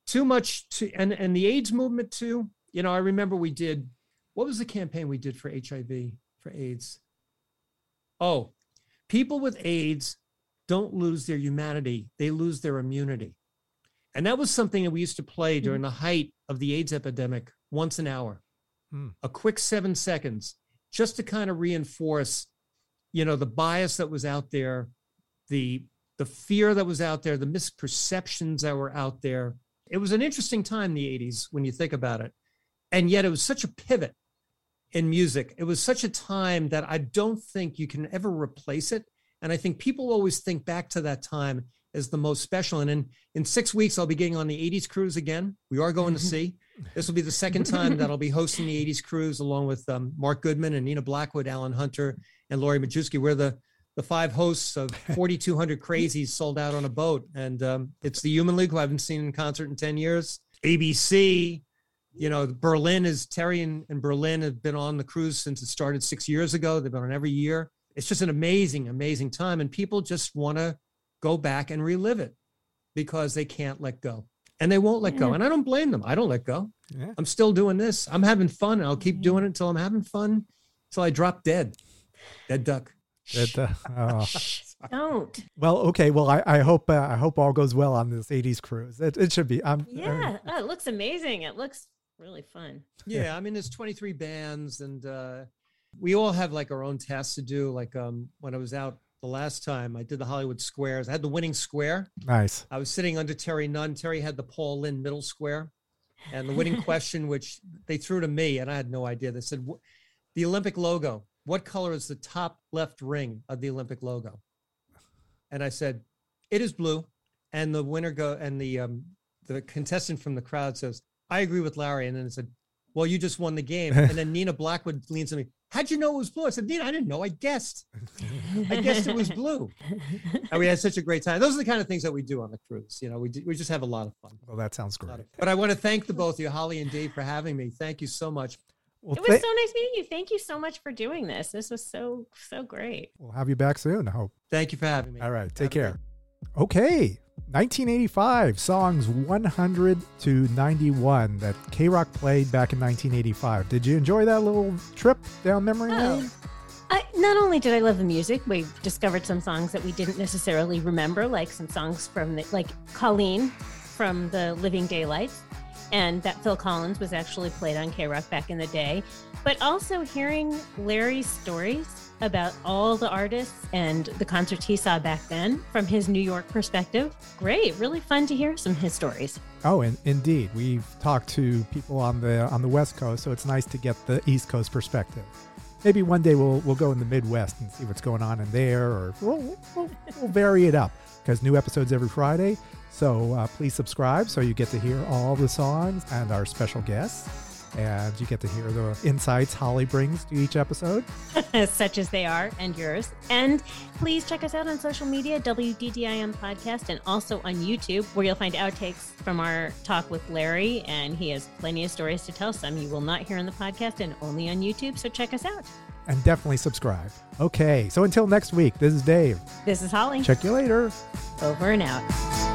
Too much to and and the aids movement too. You know i remember we did what was the campaign we did for hiv for aids oh people with aids don't lose their humanity they lose their immunity And that was something that we used to play during the height of the AIDS epidemic once an hour. Hmm. A quick seven seconds, just to kind of reinforce, you know, the bias that was out there, the the fear that was out there, the misperceptions that were out there. It was an interesting time, in the 80s, when you think about it. And yet it was such a pivot in music. It was such a time that I don't think you can ever replace it. And I think people always think back to that time as the most special. And in, in six weeks, I'll be getting on the 80s cruise again. We are going to see. This will be the second time that I'll be hosting the 80s cruise along with um, Mark Goodman and Nina Blackwood, Alan Hunter, and Lori Majewski. We're the the five hosts of 4,200 crazies sold out on a boat. And um, it's the Human League, who I haven't seen in concert in 10 years. ABC, you know, Berlin is Terry and, and Berlin have been on the cruise since it started six years ago. They've been on every year. It's just an amazing, amazing time. And people just want to go back and relive it because they can't let go. And they won't let go. And I don't blame them. I don't let go. Yeah. I'm still doing this. I'm having fun. And I'll keep doing it until I'm having fun, until I drop dead. Dead duck. That, uh, oh. Don't. Well, okay. Well, I, I hope uh, I hope all goes well on this '80s cruise. It, it should be. I'm, Yeah. Oh, it looks amazing. It looks really fun. Yeah, I mean, there's 23 bands, and uh, we all have like our own tasks to do. Like um, when I was out the last time, I did the Hollywood Squares. I had the winning square. nice. I was sitting under Terry Nunn. Terry had the Paul Lynde middle square, and the winning question, which they threw to me, and I had no idea. They said, "The Olympic logo. What color is the top left ring of the Olympic logo?" And I said, "It is blue." And the winner go, and the um, the contestant from the crowd says, "I agree with Larry." And then it said, "Well, you just won the game." And then Nina Blackwood leans to me. How'd you know it was blue? I said, Nina, I didn't know. I guessed. I guessed it was blue. And we had such a great time. Those are the kind of things that we do on the cruise. You know, we, do, we just have a lot of fun. Well, that sounds great. But I want to thank the both of you, Holly and Dave, for having me. Thank you so much. Well, It was tha- so nice meeting you. Thank you so much for doing this. This was so, so great. we'll have you back soon. I hope. Thank you for having me. All right. Take Have care. Okay. 1985 songs 100 to 91 that KROQ played back in 1985. Did you enjoy that little trip down memory Oh. lane? I, not only did I love the music, we discovered some songs that we didn't necessarily remember, like some songs from the, like Colleen from the Living Daylights, and that Phil Collins was actually played on KROQ back in the day. But also hearing Larry's stories about all the artists and the concerts he saw back then from his New York perspective. Great, really fun to hear some of his stories. Oh, and indeed, we've talked to people on the on the West Coast, so it's nice to get the East Coast perspective. Maybe one day we'll we'll go in the Midwest and see what's going on in there, or we'll we'll, we'll vary it up because new episodes every Friday. So uh, please subscribe so you get to hear all the songs and our special guests, and you get to hear the insights Holly brings to each episode. such as they are, and yours. And please check us out on social media, WDDIM Podcast, and also on YouTube, where you'll find outtakes from our talk with Larry. And he has plenty of stories to tell. Some you will not hear on the podcast and only on YouTube. So check us out. And definitely subscribe. Okay, so until next week, this is Dave. This is Holly. Check you later. Over and out.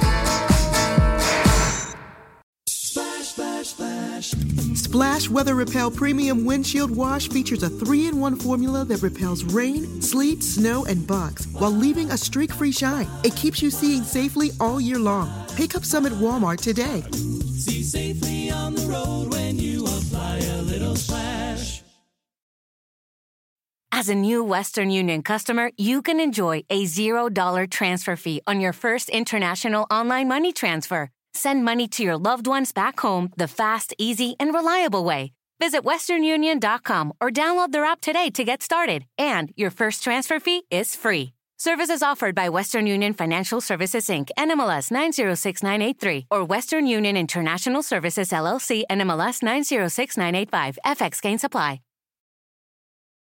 Splash Weather Repel Premium Windshield Wash features a three in one formula that repels rain, sleet, snow, and bugs while leaving a streak free shine. It keeps you seeing safely all year long. Pick up some at Walmart today. See safely on the road when you apply a little splash. As a new Western Union customer, you can enjoy a $0 transfer fee on your first international online money transfer. Send money to your loved ones back home the fast, easy, and reliable way. Visit westernunion.com or download their app today to get started. And your first transfer fee is free. Services offered by Western Union Financial Services Inc. NMLS 906983 or Western Union International Services LLC NMLS 906985. FX gain supply.